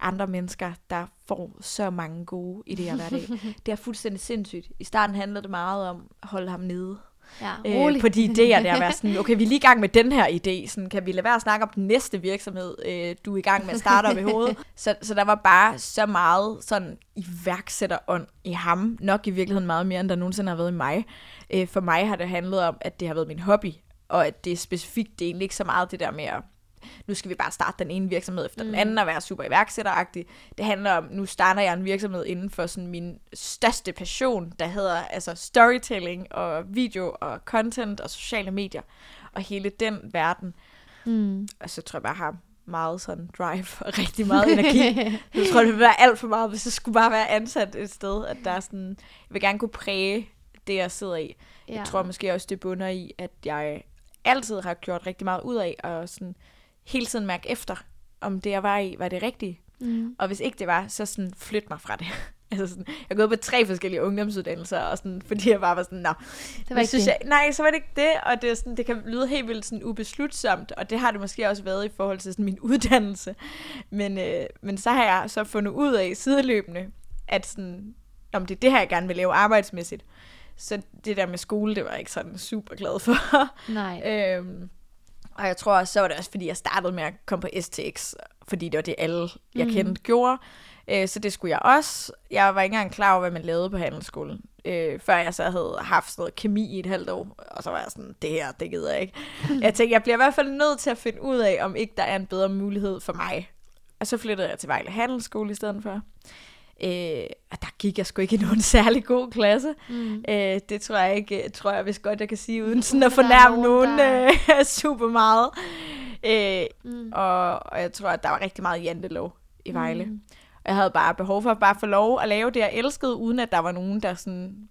andre mennesker, der får så mange gode idéer hver dag. det er fuldstændig sindssygt. I starten handlede det meget om at holde ham nede. Ja, øh, på de idéer der, være sådan, okay, vi er lige i gang med den her idé, sådan, kan vi lade være at snakke om den næste virksomhed, øh, du er i gang med at starte op i hovedet. Så, så der var bare så meget sådan iværksætterånd i ham, nok i virkeligheden meget mere, end der nogensinde har været i mig. Øh, for mig har det handlet om, at det har været min hobby, og at det er specifikt, det er egentlig ikke så meget det der med at nu skal vi bare starte den ene virksomhed efter mm. den anden og være super iværksætteragtig. Det handler om, nu starter jeg en virksomhed inden for sådan min største passion, der hedder altså storytelling og video og content og sociale medier og hele den verden. Mm. Og så tror jeg bare, jeg har meget sådan drive og rigtig meget energi. jeg tror, det vil være alt for meget, hvis jeg skulle bare være ansat et sted, at der er sådan, jeg vil gerne kunne præge det, jeg sidder i. Ja. Jeg tror måske også, det bunder i, at jeg altid har gjort rigtig meget ud af at sådan hele tiden mærke efter, om det, jeg var i, var det rigtige. Mm. Og hvis ikke det var, så sådan flyt mig fra det. altså sådan, jeg er gået på tre forskellige ungdomsuddannelser, og sådan, fordi jeg bare var sådan, nå, det var ikke synes det. Jeg, nej, så var det ikke det, og det, er sådan, det kan lyde helt vildt sådan ubeslutsomt, og det har det måske også været i forhold til sådan min uddannelse. Men, øh, men så har jeg så fundet ud af sideløbende, at sådan, om det er det her, jeg gerne vil lave arbejdsmæssigt. Så det der med skole, det var jeg ikke sådan super glad for. Nej. øhm, og jeg tror også, så var det også, fordi jeg startede med at komme på STX, fordi det var det, alle jeg mm. kendte gjorde. Øh, så det skulle jeg også. Jeg var ikke engang klar over, hvad man lavede på handelsskolen, øh, før jeg så havde haft sådan noget kemi i et halvt år. Og så var jeg sådan, det her, det gider jeg ikke. jeg tænkte, jeg bliver i hvert fald nødt til at finde ud af, om ikke der er en bedre mulighed for mig. Og så flyttede jeg til Vejle Handelsskole i stedet for. Øh, og der gik jeg sgu ikke i nogen særlig god klasse. Mm. Øh, det tror jeg ikke, tror jeg hvis godt, jeg kan sige, uden sådan at fornærme nogen, nogen øh, super meget. Øh, mm. og, og jeg tror, at der var rigtig meget jantelov i Vejle. Mm. Og jeg havde bare behov for at bare få lov at lave det, jeg elskede, uden at der var nogen, der sådan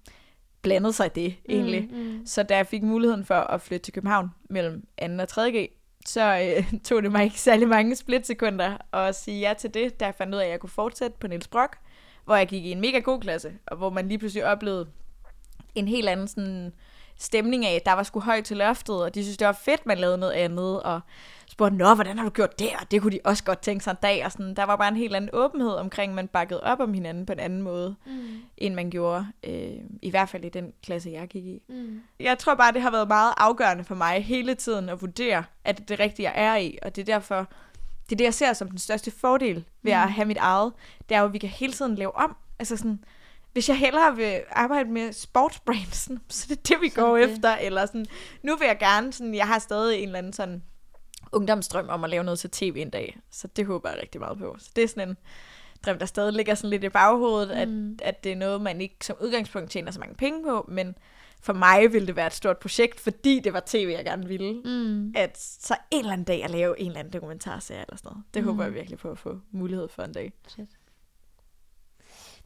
blandede sig i det, egentlig. Mm, mm. Så da jeg fik muligheden for at flytte til København mellem 2. og 3. G, så øh, tog det mig ikke særlig mange splitsekunder at sige ja til det, da jeg fandt ud af, at jeg kunne fortsætte på Niels Brock hvor jeg gik i en mega god klasse, og hvor man lige pludselig oplevede en helt anden sådan, stemning af, der var sgu højt til loftet, og de synes, det var fedt, man lavede noget andet, og spurgte, nå, hvordan har du gjort det? Og det kunne de også godt tænke sig en dag, og sådan, der var bare en helt anden åbenhed omkring, man bakkede op om hinanden på en anden måde, mm. end man gjorde, øh, i hvert fald i den klasse, jeg gik i. Mm. Jeg tror bare, det har været meget afgørende for mig hele tiden at vurdere, at det er det rigtige, jeg er i, og det er derfor, det er det, jeg ser som den største fordel ved mm. at have mit eget. Det er jo, at vi kan hele tiden lave om. Altså sådan, hvis jeg hellere vil arbejde med sportsbrandsen, så det er det, vi går det. efter. Eller sådan, nu vil jeg gerne, sådan, jeg har stadig en eller anden sådan ungdomsdrøm om at lave noget til tv en dag. Så det håber jeg rigtig meget på. Så det er sådan en drøm, der stadig ligger sådan lidt i baghovedet, mm. at, at det er noget, man ikke som udgangspunkt tjener så mange penge på, men for mig ville det være et stort projekt, fordi det var tv, jeg gerne ville. Mm. At så en eller anden dag at lave en eller anden dokumentarserie eller sådan noget. Det mm. håber jeg virkelig på at få mulighed for en dag. Shit.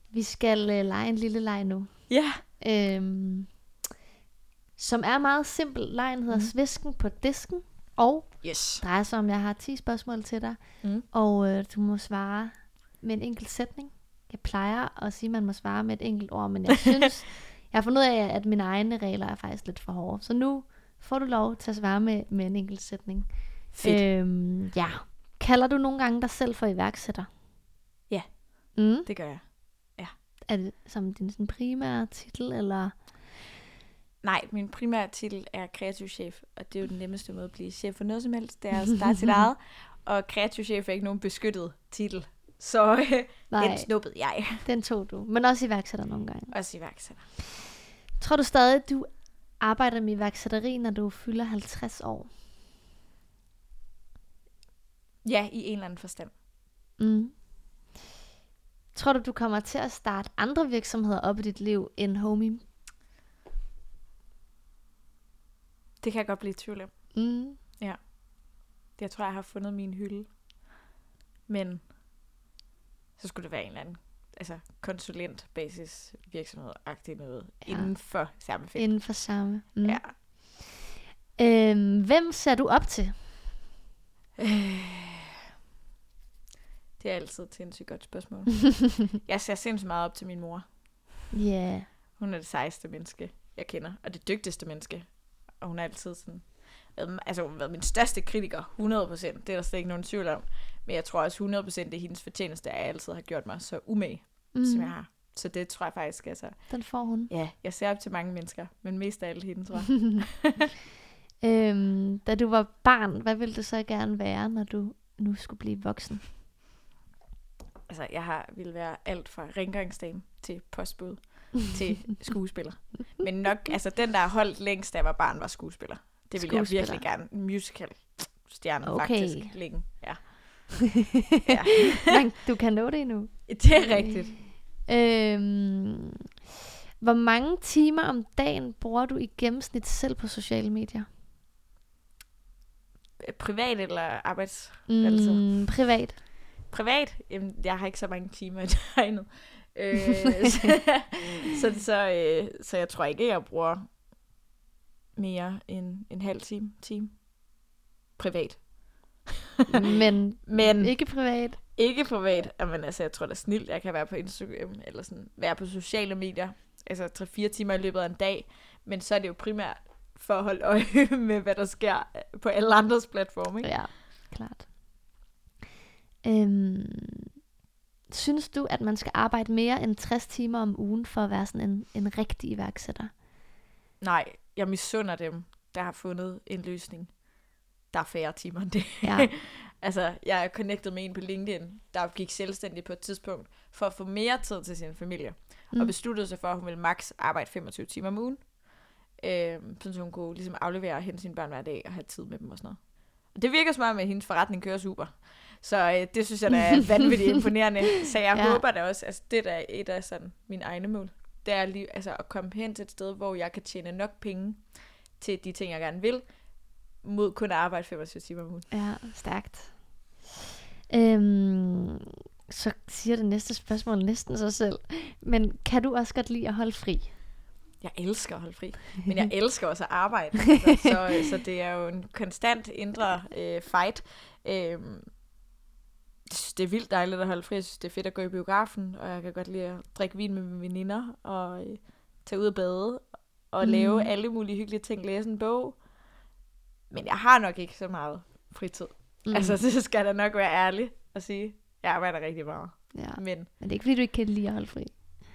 Vi skal uh, lege en lille leg nu. Ja. Yeah. Øhm, som er meget simpel. Lejen hedder mm. Svisken på disken. Og yes. drejer sig om, jeg har 10 spørgsmål til dig. Mm. Og uh, du må svare med en enkelt sætning. Jeg plejer at sige, at man må svare med et enkelt ord, men jeg synes, jeg har fundet ud af, at mine egne regler er faktisk lidt for hårde. Så nu får du lov til at svare med, med en enkelt sætning. Fedt. Øhm, ja. Kalder du nogle gange dig selv for iværksætter? Ja, mm. det gør jeg. Ja. Er det som din sådan, primære titel, eller? Nej, min primære titel er kreativ chef, og det er jo den nemmeste måde at blive chef for noget som helst. Det er at starte sit eget, og kreativ chef er ikke nogen beskyttet titel. Så øh, Nej, den snuppede jeg. Den tog du. Men også iværksætter nogle gange. Også iværksætter. Tror du stadig, du arbejder med iværksætteri, når du fylder 50 år? Ja, i en eller anden forstand. Mm. Tror du, du kommer til at starte andre virksomheder op i dit liv end Homie? Det kan jeg godt blive i tvivl om. Mm. Jeg tror, jeg har fundet min hylde. Men så skulle det være en eller anden altså konsulentbasis virksomhed-agtig noget Ja. inden for samme felt. Inden for samme. Mm. Ja. Øhm, hvem ser du op til? Det er altid et sindssygt godt spørgsmål. jeg ser sindssygt meget op til min mor. Ja. Yeah. Hun er det sejeste menneske, jeg kender, og det dygtigste menneske. Og hun er altid sådan... Altså, hun har været min største kritiker, 100%. Det er der slet ikke nogen tvivl om. Men jeg tror også 100% det er hendes fortjeneste, at jeg altid har gjort mig så umage, mm. som jeg har. Så det tror jeg faktisk, altså... Den får hun. Ja, jeg ser op til mange mennesker, men mest af alt hende, tror jeg. Øhm, da du var barn, hvad ville du så gerne være, når du nu skulle blive voksen? altså, jeg har ville være alt fra rengøringsdame til postbud til skuespiller. Men nok, altså den, der har holdt længst, da jeg var barn, var skuespiller. Det ville jeg virkelig gerne. Musical stjerne okay. faktisk længe. Ja. Ja. Men du kan nå det endnu. Det er rigtigt. Øhm, hvor mange timer om dagen bruger du i gennemsnit selv på sociale medier? Privat eller arbejds... Altså. Mm, privat. Privat? Jamen, jeg har ikke så mange timer i døgnet. Øh, så, så, så, øh, så jeg tror ikke, jeg bruger mere end en halv time. time. Privat. Men, Men ikke privat. ikke privat. Men altså, jeg tror da snilt, jeg kan være på Instagram, eller sådan, være på sociale medier, altså 3-4 timer i løbet af en dag. Men så er det jo primært for at holde øje med, hvad der sker på alle andres platforme. Ikke? Ja, klart. Øhm, synes du, at man skal arbejde mere end 60 timer om ugen for at være sådan en, en rigtig iværksætter? Nej, jeg misunder dem, der har fundet en løsning. Der er færre timer end det. Ja. altså, jeg er connected med en på LinkedIn, der gik selvstændig på et tidspunkt, for at få mere tid til sin familie. Mm. Og besluttede sig for, at hun ville maks arbejde 25 timer om ugen. Øh, så hun kunne ligesom aflevere og hente sine børn hver dag og have tid med dem og sådan noget. Og det virker som om, at hendes forretning kører super. Så øh, det synes jeg, der er vanvittigt imponerende. Så jeg ja. håber da også, altså det der er et af sådan mine egne mål. Det er lige, altså at komme hen til et sted, hvor jeg kan tjene nok penge til de ting, jeg gerne vil, mod kun at arbejde 25 timer om ugen. Ja, stærkt. Øhm, så siger det næste spørgsmål næsten sig selv. Men kan du også godt lide at holde fri? Jeg elsker at holde fri, men jeg elsker også at arbejde. Altså, så, så det er jo en konstant indre øh, fight. Øh, synes, det er vildt dejligt at holde fri. Jeg synes, det er fedt at gå i biografen, og jeg kan godt lide at drikke vin med mine veninder, og øh, tage ud og bade, og mm. lave alle mulige hyggelige ting, læse en bog. Men jeg har nok ikke så meget fritid. Mm. Altså, det skal da nok være ærlig at sige. Jeg arbejder rigtig meget. ja. Men Men det er ikke, fordi du ikke kan lide at holde fri.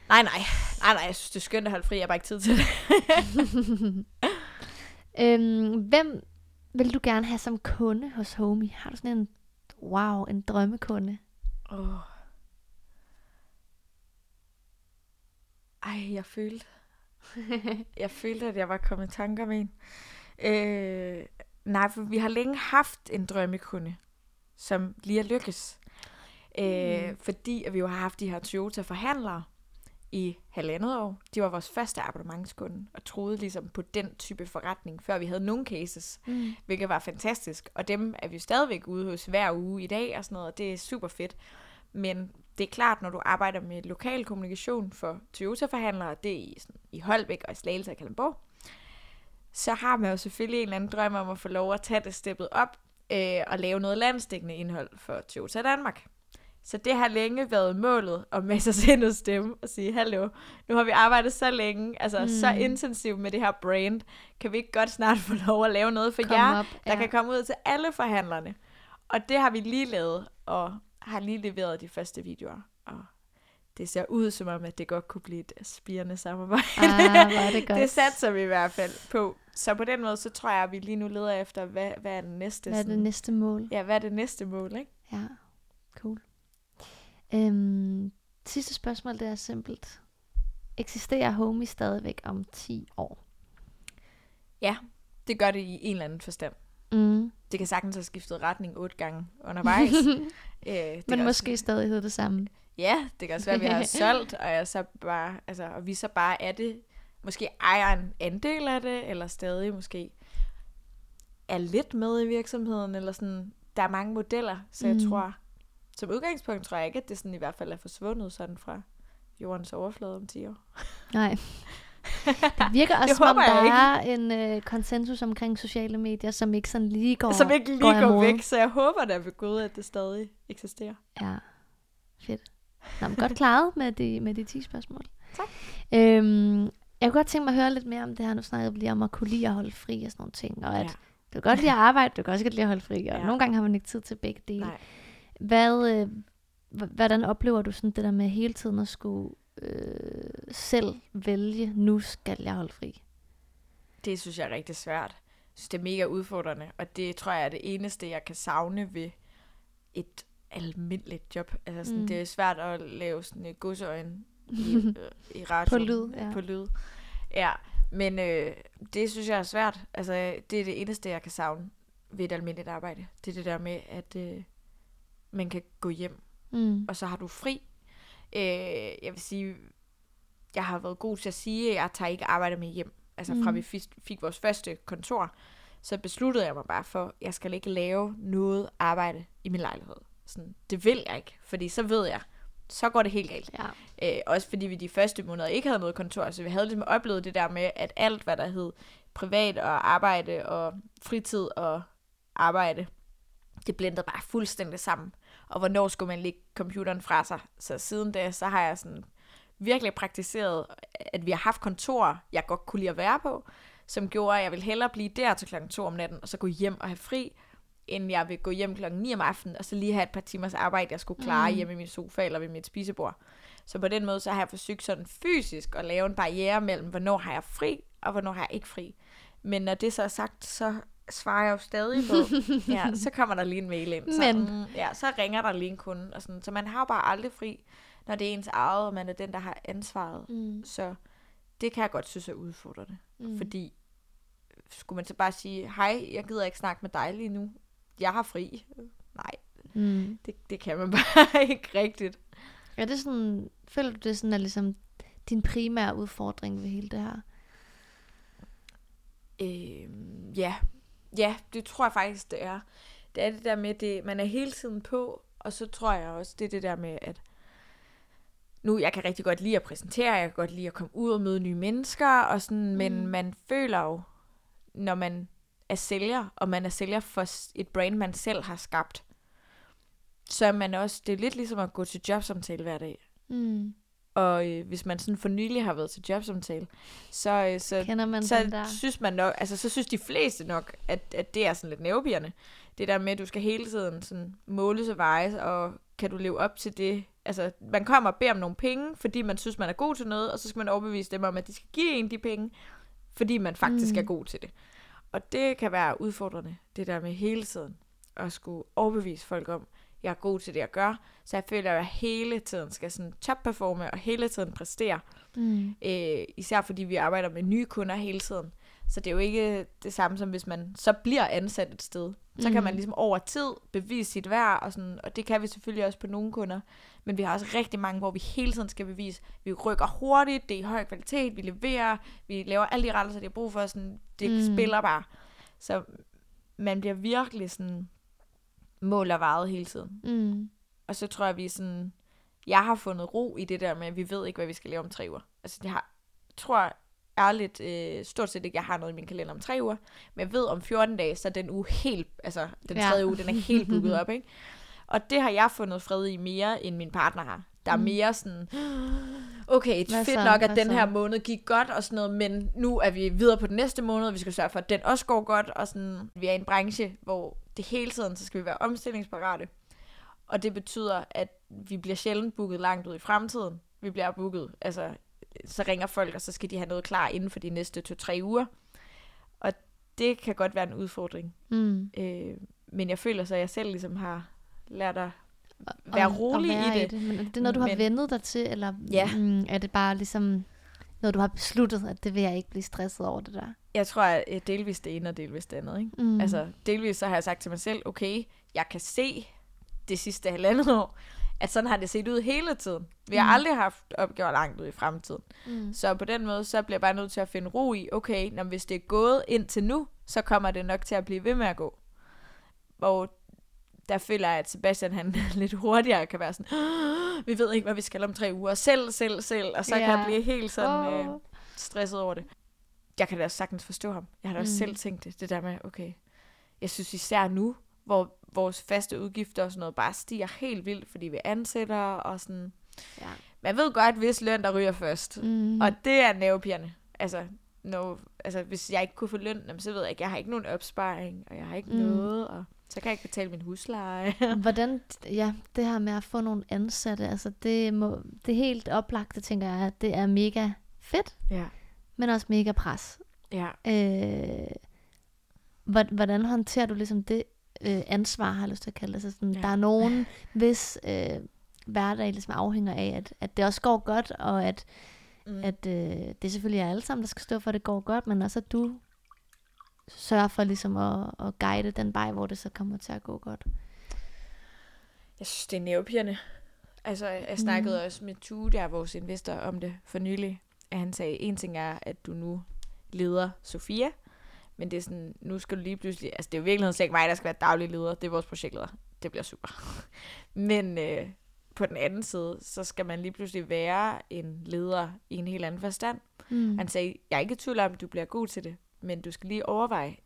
nej, nej. Nej, nej, jeg synes, det er skønt at holde fri. Jeg har bare ikke tid til det. Øhm, hvem vil du gerne have som kunde hos Homie? Har du sådan en, wow, en drømmekunde? Åh. Ej, jeg følte... jeg følte, at jeg var kommet i tanker med en. Øh, nej, for vi har længe haft en drømmekunde, som lige er lykkes. Øh, Mm. Fordi at vi jo har haft de her Toyota-forhandlere i halvandet år. De var vores første abonnementskunde, og troede ligesom på den type forretning, før vi havde nogle cases Mm. hvilket var fantastisk. Og dem er vi jo stadigvæk ude hos hver uge i dag og sådan noget, og det er super fedt. Men det er klart, når du arbejder med lokal kommunikation for Toyota-forhandlere, det er i, sådan, i Holbæk og i Slagelse og Kalundborg, så har man jo selvfølgelig en eller anden drøm om at få lov at tage det steppet op øh, og lave noget landstækkende indhold for Toyota Danmark. Så det har længe været målet at med sig selv og stemme og sige, hallo, nu har vi arbejdet så længe, altså mm. så intensivt med det her brand, kan vi ikke godt snart få lov at lave noget for Kom jer, op, der kan komme ud til alle forhandlerne. Og det har vi lige lavet, og har lige leveret de første videoer. Det ser ud som om, at det godt kunne blive et spirende samarbejde. Ah, er det godt. det satser vi i hvert fald på. Så på den måde, så tror jeg, at vi lige nu leder efter, hvad, hvad er den næste? Hvad er det næste mål? Ja, hvad er det næste mål, ikke? Ja, cool. Øhm, sidste spørgsmål, det er simpelt. Eksisterer Homie stadigvæk om 10 år? Det gør det i en eller anden forstand. Mm. Det kan sagtens have skiftet retning otte gange undervejs. øh, det Men måske Også, stadig hedder det samme. Ja, det kan også være, at vi har solgt, og, jeg så bare, altså, og vi så bare er det, måske ejer en andel af det, eller stadig måske er lidt med i virksomheden, eller sådan, der er mange modeller, så jeg Mm. tror, som udgangspunkt tror jeg ikke, at det sådan i hvert fald er forsvundet sådan fra jordens overflade om 10 år. Nej. Det virker også, Det som om der jeg er en øh, konsensus omkring sociale medier, som ikke sådan lige går Som ikke lige går, går, væk, så jeg håber da ved Gud, at det stadig eksisterer. Ja, fedt. Nå, men godt klaret med de, med de 10 spørgsmål. Tak. Øhm, jeg kunne godt tænke mig at høre lidt mere om det her. Nu snakkede vi lige om at kunne lide at holde fri og sådan nogle ting. Og at Ja. du kan godt lide at arbejde, du kan også godt lide at holde fri. Og Ja. nogle gange har man ikke tid til begge dele. Nej. Hvad, øh, hvordan oplever du sådan det der med hele tiden at skulle øh, selv vælge, nu skal jeg holde fri? Det synes jeg er rigtig svært. Jeg synes, det er mega udfordrende, og det tror jeg er det eneste, jeg kan savne ved et almindeligt job. Altså sådan, Mm. det er svært at lave sådan et godsøjne i, øh, i radio. På lyd, ja. På lyd. Ja, men øh, det synes jeg er svært. Altså, det er det eneste, jeg kan savne ved et almindeligt arbejde. Det er det der med, at øh, man kan gå hjem Mm. og så har du fri. Øh, jeg vil sige, jeg har været god til at sige, at jeg tager ikke arbejde med hjem. Altså fra Mm. vi fik, fik vores første kontor, så besluttede jeg mig bare for, at jeg skal ikke lave noget arbejde i min lejlighed. Sådan, det vil jeg ikke, fordi så ved jeg, så går det helt galt. Ja. Øh, også fordi vi de første måneder ikke havde noget kontor, så vi havde ligesom oplevet det der med, at alt, hvad der hed privat og arbejde og fritid og arbejde, det blendede bare fuldstændig sammen. Og hvornår skulle man lægge computeren fra sig? Så siden da, så har jeg sådan virkelig praktiseret, at vi har haft kontorer, jeg godt kunne lide at være på, som gjorde, at jeg ville hellere blive der til klokken 2 om natten, og så gå hjem og have fri, end jeg vil gå hjem klokken 9 om aftenen, og så lige have et par timers arbejde, jeg skulle klare Mm. mm. hjemme i min sofa eller ved mit spisebord. Så på den måde, så har jeg forsøgt sådan fysisk at lave en barriere mellem, hvornår har jeg fri, og hvornår har jeg ikke fri. Men når det så er sagt, så svarer jeg jo stadig på, ja, så kommer der lige en mail ind. Så, Men. Mm, ja, så ringer der lige en kunde. Og sådan. Så man har jo bare aldrig fri, når det er ens eget, og man er den, der har ansvaret. Mm. Så det kan jeg godt synes er udfordrende. Mm. Fordi skulle man så bare sige, hej, jeg gider ikke snakke med dig lige nu. Jeg har fri. Nej, Mm. det, det kan man bare ikke rigtigt. Er det sådan, føler du det sådan er ligesom din primære udfordring ved hele det her? Øh, ja. ja, det tror jeg faktisk, det er. Det er det der med, det, man er hele tiden på, og så tror jeg også, det er det der med, at nu, jeg kan rigtig godt lide at præsentere, jeg kan godt lide at komme ud og møde nye mennesker, og sådan, mm. men man føler jo, når man er sælger, og man er sælger for et brand, man selv har skabt, så er man også, det er lidt ligesom at gå til jobsamtale hver dag. Mm. Og øh, hvis man sådan for nylig har været til jobsamtale, så, øh, så Kender man så der? synes man nok, altså så synes de fleste nok, at, at det er sådan lidt nervepirrende. Det der med, at du skal hele tiden sådan måles og vejes, og kan du leve op til det? Altså, man kommer og beder om nogle penge, fordi man synes, man er god til noget, og så skal man overbevise dem om, at de skal give en de penge, fordi man faktisk mm. er god til det. Og det kan være udfordrende, det der med hele tiden at skulle overbevise folk om, jeg er god til det, jeg gør. Så jeg føler, at jeg hele tiden skal sådan topperforme og hele tiden præstere. Mm. Øh, især fordi vi arbejder med nye kunder hele tiden. Så det er jo ikke det samme som hvis man så bliver ansat et sted. Så kan man Mhm. ligesom over tid bevise sit værd, og, sådan, og det kan vi selvfølgelig også på nogle kunder. Men vi har også rigtig mange, hvor vi hele tiden skal bevise, vi rykker hurtigt, det er i høj kvalitet, vi leverer, vi laver alle de rettelser, de har brug for, sådan, det Mm. mm. spiller bare. Så man bliver virkelig sådan mål og vejet hele tiden. Mm. Og så tror jeg, vi er sådan... Jeg har fundet ro i det der med, at vi ved ikke, hvad vi skal lave om tre uger. Altså, det har, tror ærligt øh, stort set ikke, jeg har noget i min kalender om tre uger. Men jeg ved, om 14 dage, så er den uge helt... Altså, den Ja. tredje uge, den er helt booket op, ikke? Og det har jeg fundet fred i mere, end min partner har. Der er Mm. mere sådan, okay, Hvad fedt så? nok, at Hvad den så? her måned gik godt og sådan noget, men nu er vi videre på den næste måned, og vi skal sørge for, at den også går godt, og sådan, vi er i en branche, hvor det hele tiden, så skal vi være omstillingsparate. Og det betyder, at vi bliver sjældent booket langt ud i fremtiden. Vi bliver booket, altså, så ringer folk, og så skal de have noget klar inden for de næste to-tre uger. Og det kan godt være en udfordring. Mm. Øh, men jeg føler så, at jeg selv ligesom har lært at være Om- rolig at være i det. Men er det noget, du har Men- vendet dig til, eller Ja. mm, er det bare ligesom noget, du har besluttet, at det vil jeg ikke blive stresset over det der? Jeg tror, at øh, delvis det ene og delvis det andet. Ikke? Mm. Altså, delvis så har jeg sagt til mig selv, okay, jeg kan se det sidste halvandet år, at sådan har det set ud hele tiden. Vi har Mm. aldrig haft opgaver langt ud i fremtiden. Mm. Så på den måde, så bliver jeg bare nødt til at finde ro i, okay, når hvis det er gået indtil nu, så kommer det nok til at blive ved med at gå. Hvor der føler jeg, at Sebastian han lidt hurtigere kan være sådan, "Åh, vi ved ikke, hvad vi skal om tre uger, selv, selv, selv, og så yeah. kan jeg blive helt sådan øh, Åh. stresset over det. Jeg kan da sagtens forstå ham. Jeg har da også Mm. selv tænkt det, det der med, okay, jeg synes især nu, hvor vores faste udgifter og sådan noget bare stiger helt vildt, fordi vi ansætter og sådan. Ja. Man ved godt, hvis løn, der ryger først. Mm. Og det er nervepirrende. Altså, no, altså, hvis jeg ikke kunne få løn, så ved jeg ikke, jeg har ikke nogen opsparing, og jeg har ikke Mm. noget, og så kan jeg ikke betale min husleje. Hvordan, ja, det her med at få nogle ansatte, altså det, må, det helt oplagte, tænker jeg, at det er mega fedt, ja. men også mega pres. Ja. Øh, hvor- hvordan håndterer du ligesom det øh, ansvar, har jeg lyst til at kalde det? Så sådan, Ja. Der er nogen, hvis øh, hverdag ligesom afhænger af, at, at det også går godt, og at, Mm. at øh, det selvfølgelig er alle sammen, der skal stå for, at det går godt, men også at du sørger for ligesom at, at guide den vej, hvor det så kommer til at gå godt. Jeg synes, det er nervepirrende. Altså, jeg snakkede mm. også med Tue, der er vores investor, om det for nylig. At han sagde, en ting er, at du nu leder Sofia, men det er sådan, nu skal du lige pludselig, altså det er jo virkelig slet ikke mig, der skal være daglig leder, det er vores projektleder. Det bliver super. men øh, på den anden side, så skal man lige pludselig være en leder i en helt anden forstand. Mm. Han sagde, jeg er ikke i tvivl om, at du bliver god til det, men du skal lige overveje,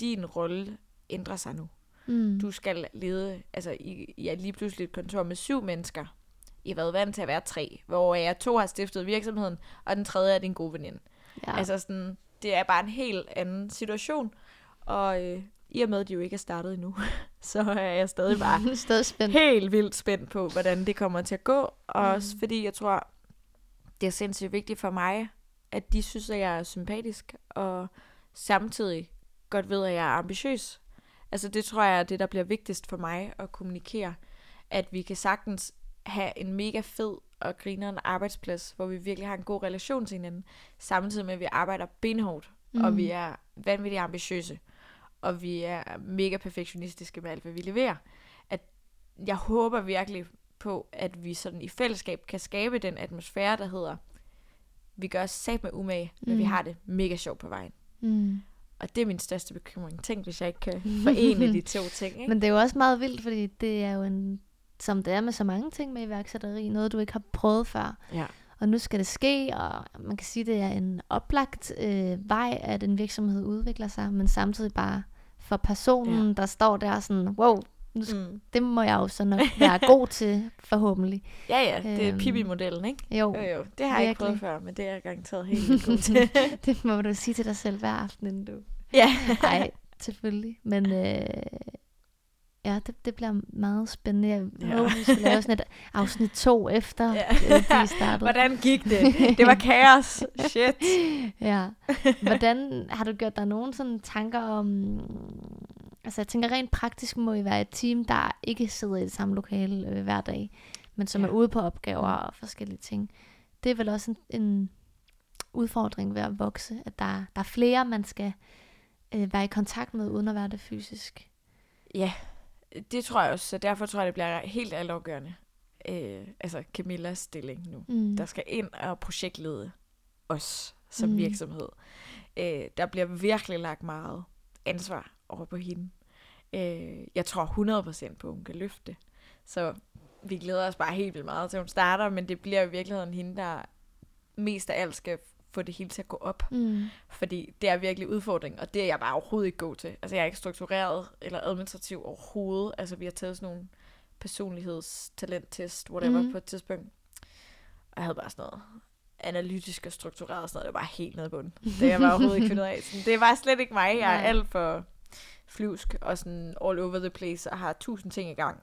din rolle ændrer sig nu. Mm. Du skal lede, altså I, I er lige pludselig et kontor med syv mennesker. I har været vant til at være tre, hvor jeg to har stiftet virksomheden, og den tredje er din gode veninde. ja. Altså sådan, det er bare en helt anden situation. Og øh, i og med, at de jo ikke er startet endnu, så er jeg stadig bare stadig spændt. helt vildt spændt på, hvordan det kommer til at gå. Og Mm. også fordi jeg tror, det er sindssygt vigtigt for mig, at de synes, at jeg er sympatisk, og samtidig godt ved, at jeg er ambitiøs. Altså det tror jeg er det, der bliver vigtigst for mig at kommunikere. At vi kan sagtens have en mega fed og grineren arbejdsplads, hvor vi virkelig har en god relation til hinanden, samtidig med, at vi arbejder benhårdt, mm. og vi er vanvittigt ambitiøse, og vi er mega perfektionistiske med alt, hvad vi leverer. At jeg håber virkelig på, at vi sådan i fællesskab kan skabe den atmosfære, der hedder, vi gør os sat med umage, men Mm. vi har det mega sjovt på vejen. Mm. Og det er min største bekymring. Tænk, hvis jeg ikke kan forene de to ting. Ikke? Men det er jo også meget vildt, fordi det er jo en, som det er med så mange ting med iværksætteri, noget du ikke har prøvet før. Ja. Og nu skal det ske, og man kan sige, det er en oplagt øh, vej, at en virksomhed udvikler sig, men samtidig bare for personen, ja. der står der sådan, wow, nu sk- Mm. det må jeg jo så nok være god til, forhåbentlig. Ja, ja, det er Øhm, Pippi-modellen, ikke? Jo, Jo, jo, det har jeg ikke prøvet før, men det er jeg garanteret helt god til. det må du sige til dig selv hver aften, inden du... ja. Nej, selvfølgelig. Men øh, ja, det, det bliver meget spændende. Jeg Ja. håber, vi skal lave sådan et afsnit to efter, Ja. ja. de startede. Hvordan gik det? Det var kaos. Shit. Ja. Hvordan har du gjort dig nogen sådan tanker om... Altså jeg tænker rent praktisk må I være et team, der ikke sidder i det samme lokale øh, hver dag, men som Ja. er ude på opgaver og forskellige ting. Det er vel også en, en udfordring ved at vokse, at der, der er flere, man skal øh, være i kontakt med, uden at være det fysisk. Ja, det tror jeg også, så derfor tror jeg, det bliver helt altafgørende. Øh, altså Camillas stilling nu. Mm. Der skal ind og projektlede os som Mm. virksomhed. Øh, der bliver virkelig lagt meget ansvar over på hende. Øh, jeg tror 100% på, at hun kan løfte det. Så vi glæder os bare helt vildt meget til, hun starter, men det bliver i virkeligheden hende, der mest af alt skal få det hele til at gå op. Mm. Fordi det er virkelig udfordring, og det er jeg bare overhovedet ikke god til. Altså jeg er ikke struktureret eller administrativ overhovedet. Altså vi har taget sådan nogle personlighedstalenttest, whatever, mm. på et tidspunkt. Og jeg havde bare sådan noget analytisk og struktureret og sådan noget. Det var bare helt nede på den. Det jeg var overhovedet ikke fundet af. Sådan, det var slet ikke mig. Jeg er alt for flyvsk og sådan all over the place og har tusind ting i gang.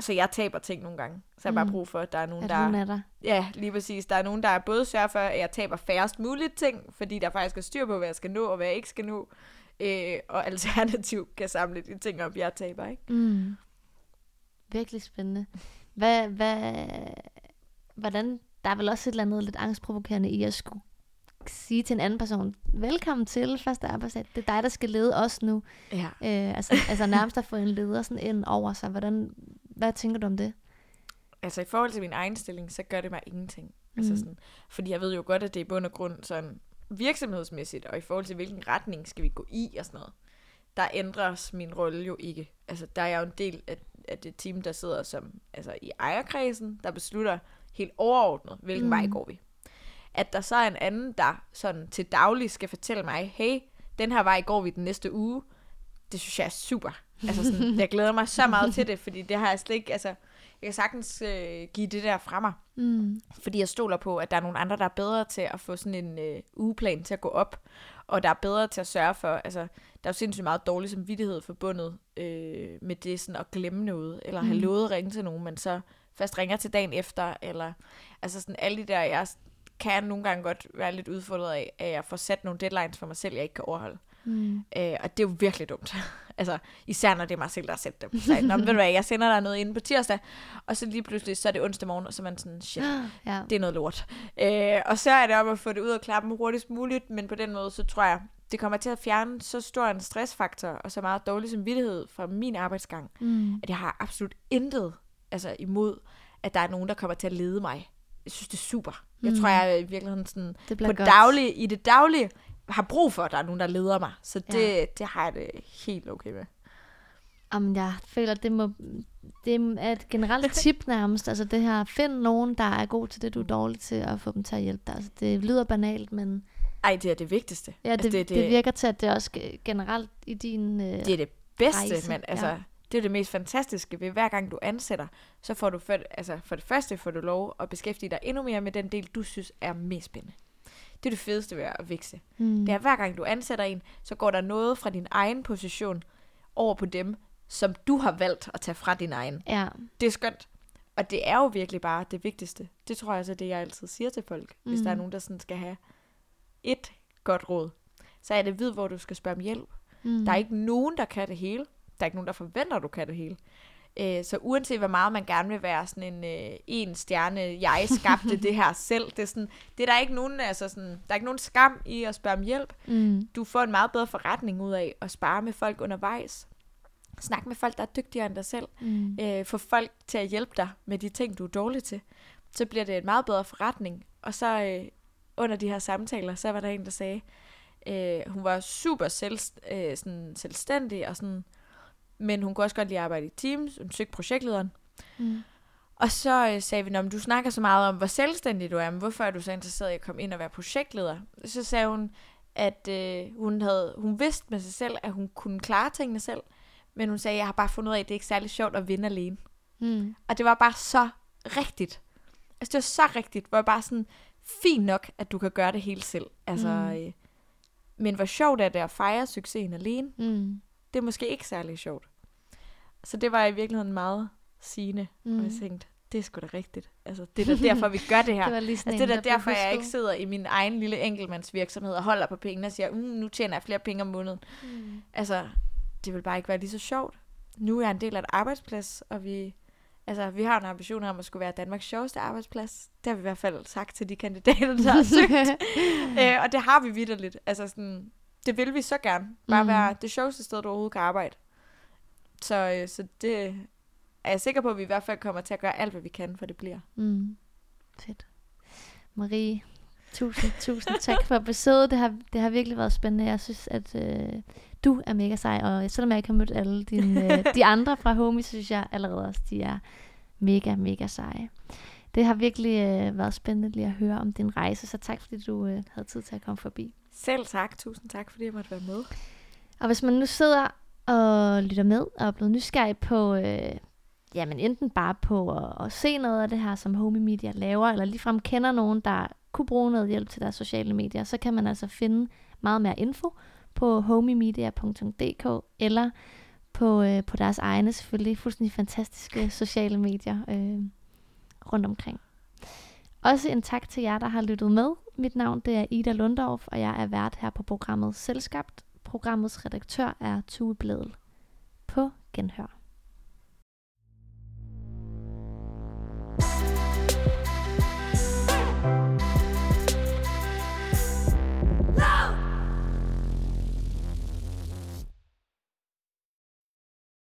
Så jeg taber ting nogle gange. Så jeg har Mm. bare brug for, at der er nogen, At der... hun er der. Ja, lige præcis. Der er nogen, der både sørger for, at jeg taber færrest muligt ting, fordi der faktisk er styr på, hvad jeg skal nå og hvad jeg ikke skal nå. Øh, og alternativt kan samle de ting op, jeg taber, ikke? Mm. Virkelig spændende. Hvad, hvad, hvordan der er vel også et eller andet lidt angstprovokerende i at skulle sige til en anden person, velkommen til første arbejdsdag, det er dig, der skal lede os nu. Ja. Øh, altså, altså nærmest at få en leder sådan ind over sig. Hvordan, hvad tænker du om det? Altså i forhold til min egen stilling, så gør det mig ingenting. Mm. Altså sådan, fordi jeg ved jo godt, at det er i bund og grund sådan virksomhedsmæssigt, og i forhold til hvilken retning skal vi gå i og sådan noget, der ændres min rolle jo ikke. Altså der er jeg jo en del af, af det team, der sidder som altså i ejerkredsen, der beslutter helt overordnet, hvilken mm. vej går vi. At der så er en anden, der sådan til daglig skal fortælle mig, hey, den her vej går vi den næste uge, det synes jeg er super. Altså sådan, jeg glæder mig så meget til det, fordi det har jeg slet ikke, altså, jeg kan sagtens øh, give det der fra mig. Mm. Fordi jeg stoler på, at der er nogle andre, der er bedre til at få sådan en øh, ugeplan til at gå op, og der er bedre til at sørge for, altså, der er jo sindssygt meget dårlig samvittighed forbundet øh, med det sådan at glemme noget, eller have Mm. lovet at ringe til nogen, men så først ringer til dagen efter, eller altså sådan alle de der, jeg kan nogle gange godt være lidt udfordret af, at jeg får sat nogle deadlines for mig selv, jeg ikke kan overholde. Mm. Øh, og det er jo virkelig dumt. altså, især når det er mig selv, der har sat dem. Så jeg, Nå, ved du hvad, jeg sender dig noget inde på tirsdag, og så lige pludselig, så er det onsdag morgen, og så er man sådan, shit, Ja. det er noget lort. Øh, og så er det om at få det ud af klappen hurtigst muligt, men på den måde, så tror jeg, det kommer til at fjerne så stor en stressfaktor, og så meget dårlig samvittighed fra min arbejdsgang, Mm. at jeg har absolut intet altså, imod, at der er nogen, der kommer til at lede mig. Jeg synes, det er super. Jeg Mm. tror, jeg i virkeligheden sådan, Det på godt. daglig, i det daglige har brug for, at der er nogen, der leder mig. Så det, Ja. det har jeg det helt okay med. Jamen, jeg føler, det må det er et generelt tip nærmest. Altså det her, find nogen, der er god til det, du er dårlig til, og få dem til at hjælpe dig. Altså, det lyder banalt, men Ej, det er det vigtigste. ja, det, Altså, det, det, det virker til, at det er også ge- generelt i din... Øh, Det er det bedste, rejse, men altså, ja. det er det mest fantastiske ved hver gang du ansætter, så får du for, altså, for det første får du lov at beskæftige dig endnu mere med den del, du synes er mest spændende. Det er det fedeste ved at vækse. mm, Det er, hver gang du ansætter en, så går der noget fra din egen position over på dem, som du har valgt at tage fra din egen. Ja. Det er skønt. Og det er jo virkelig bare det vigtigste. Det tror jeg så det, jeg altid siger til folk. Hvis Mm. der er nogen, der sådan skal have et godt råd, så er det vid, hvor du skal spørge om hjælp. Mm. Der er ikke nogen, der kan det hele. Der er ikke nogen, der forventer, at du kan det hele. Øh, så uanset hvor meget man gerne vil være sådan en øh, en stjerne, jeg skabte det her selv, det er, sådan, det er der ikke nogen, altså sådan, der er ikke nogen skam i at spørge om hjælp. Mm. Du får en meget bedre forretning ud af at spare med folk undervejs. Snak med folk, der er dygtigere end dig selv. Mm. Øh, få folk til at hjælpe dig med de ting, du er dårlig til. Så bliver det en meget bedre forretning. Og så øh, under de her samtaler, så var der en, der sagde, øh, hun var super selv, øh, sådan selvstændig, og sådan, men hun kunne også godt lide at arbejde i teams. Hun søgte projektlederen. Mm. Og så øh, sagde vi, "Nå, men du snakker så meget om, hvor selvstændig du er, men hvorfor er du så interesseret i at komme ind og være projektleder? Så sagde hun, at øh, hun, havde, hun vidste med sig selv, at hun kunne klare tingene selv, men hun sagde, jeg har bare fundet ud af, at det ikke er særlig sjovt at vinde alene. Mm. Og det var bare så rigtigt. Altså det var så rigtigt, hvor jeg bare sådan, fint nok, at du kan gøre det hele selv. Altså, mm. øh, men hvor sjovt er det at fejre succesen alene? Mm. Det er måske ikke særlig sjovt. Så det var i virkeligheden meget sigende, mm. og jeg Mm. tænkte, det er sgu da rigtigt. Altså, det er da derfor, vi gør det her. Det Altså, det er da der derfor, jeg ikke sidder i min egen lille enkeltmandsvirksomhed og holder på pengene og siger, mm, nu tjener jeg flere penge om måneden. Mm. Altså, det vil bare ikke være lige så sjovt. Nu er jeg en del af et arbejdsplads, og vi, altså, vi har en ambition om at skulle være Danmarks sjoveste arbejdsplads. Det har vi i hvert fald sagt til de kandidater, der har søgt. øh, og det har vi vidderligt. Altså sådan, det vil vi så gerne. Bare mm. være det sjoveste sted, du overhovedet kan arbejde. Så, øh, så det er jeg sikker på, at vi i hvert fald kommer til at gøre alt, hvad vi kan, for det bliver. Mm. Fedt. Marie, tusind, tusind tak for besøget. Det har, det har virkelig været spændende. Jeg synes, at øh, du er mega sej, og selvom jeg ikke har mødt alle dine, øh, de andre fra Homie, så synes jeg allerede også, de er mega, mega seje. Det har virkelig øh, været spændende lige at høre om din rejse, så tak fordi du øh, havde tid til at komme forbi. Selv tak. Tusind tak, fordi jeg måtte være med. Og hvis man nu sidder og lytter med og er blevet nysgerrig på, øh, jamen enten bare på at, at se noget af det her, som Homie Media laver, eller ligefrem kender nogen, der kunne bruge noget hjælp til deres sociale medier, så kan man altså finde meget mere info på homiemedia.dk eller på, øh, på deres egne selvfølgelig fuldstændig fantastiske sociale medier øh, rundt omkring. Også en tak til jer, der har lyttet med. Mit navn det er Ida Lundorf, og jeg er vært her på programmet Selskabt. Programmets redaktør er Tue Bledel. På genhør. thank you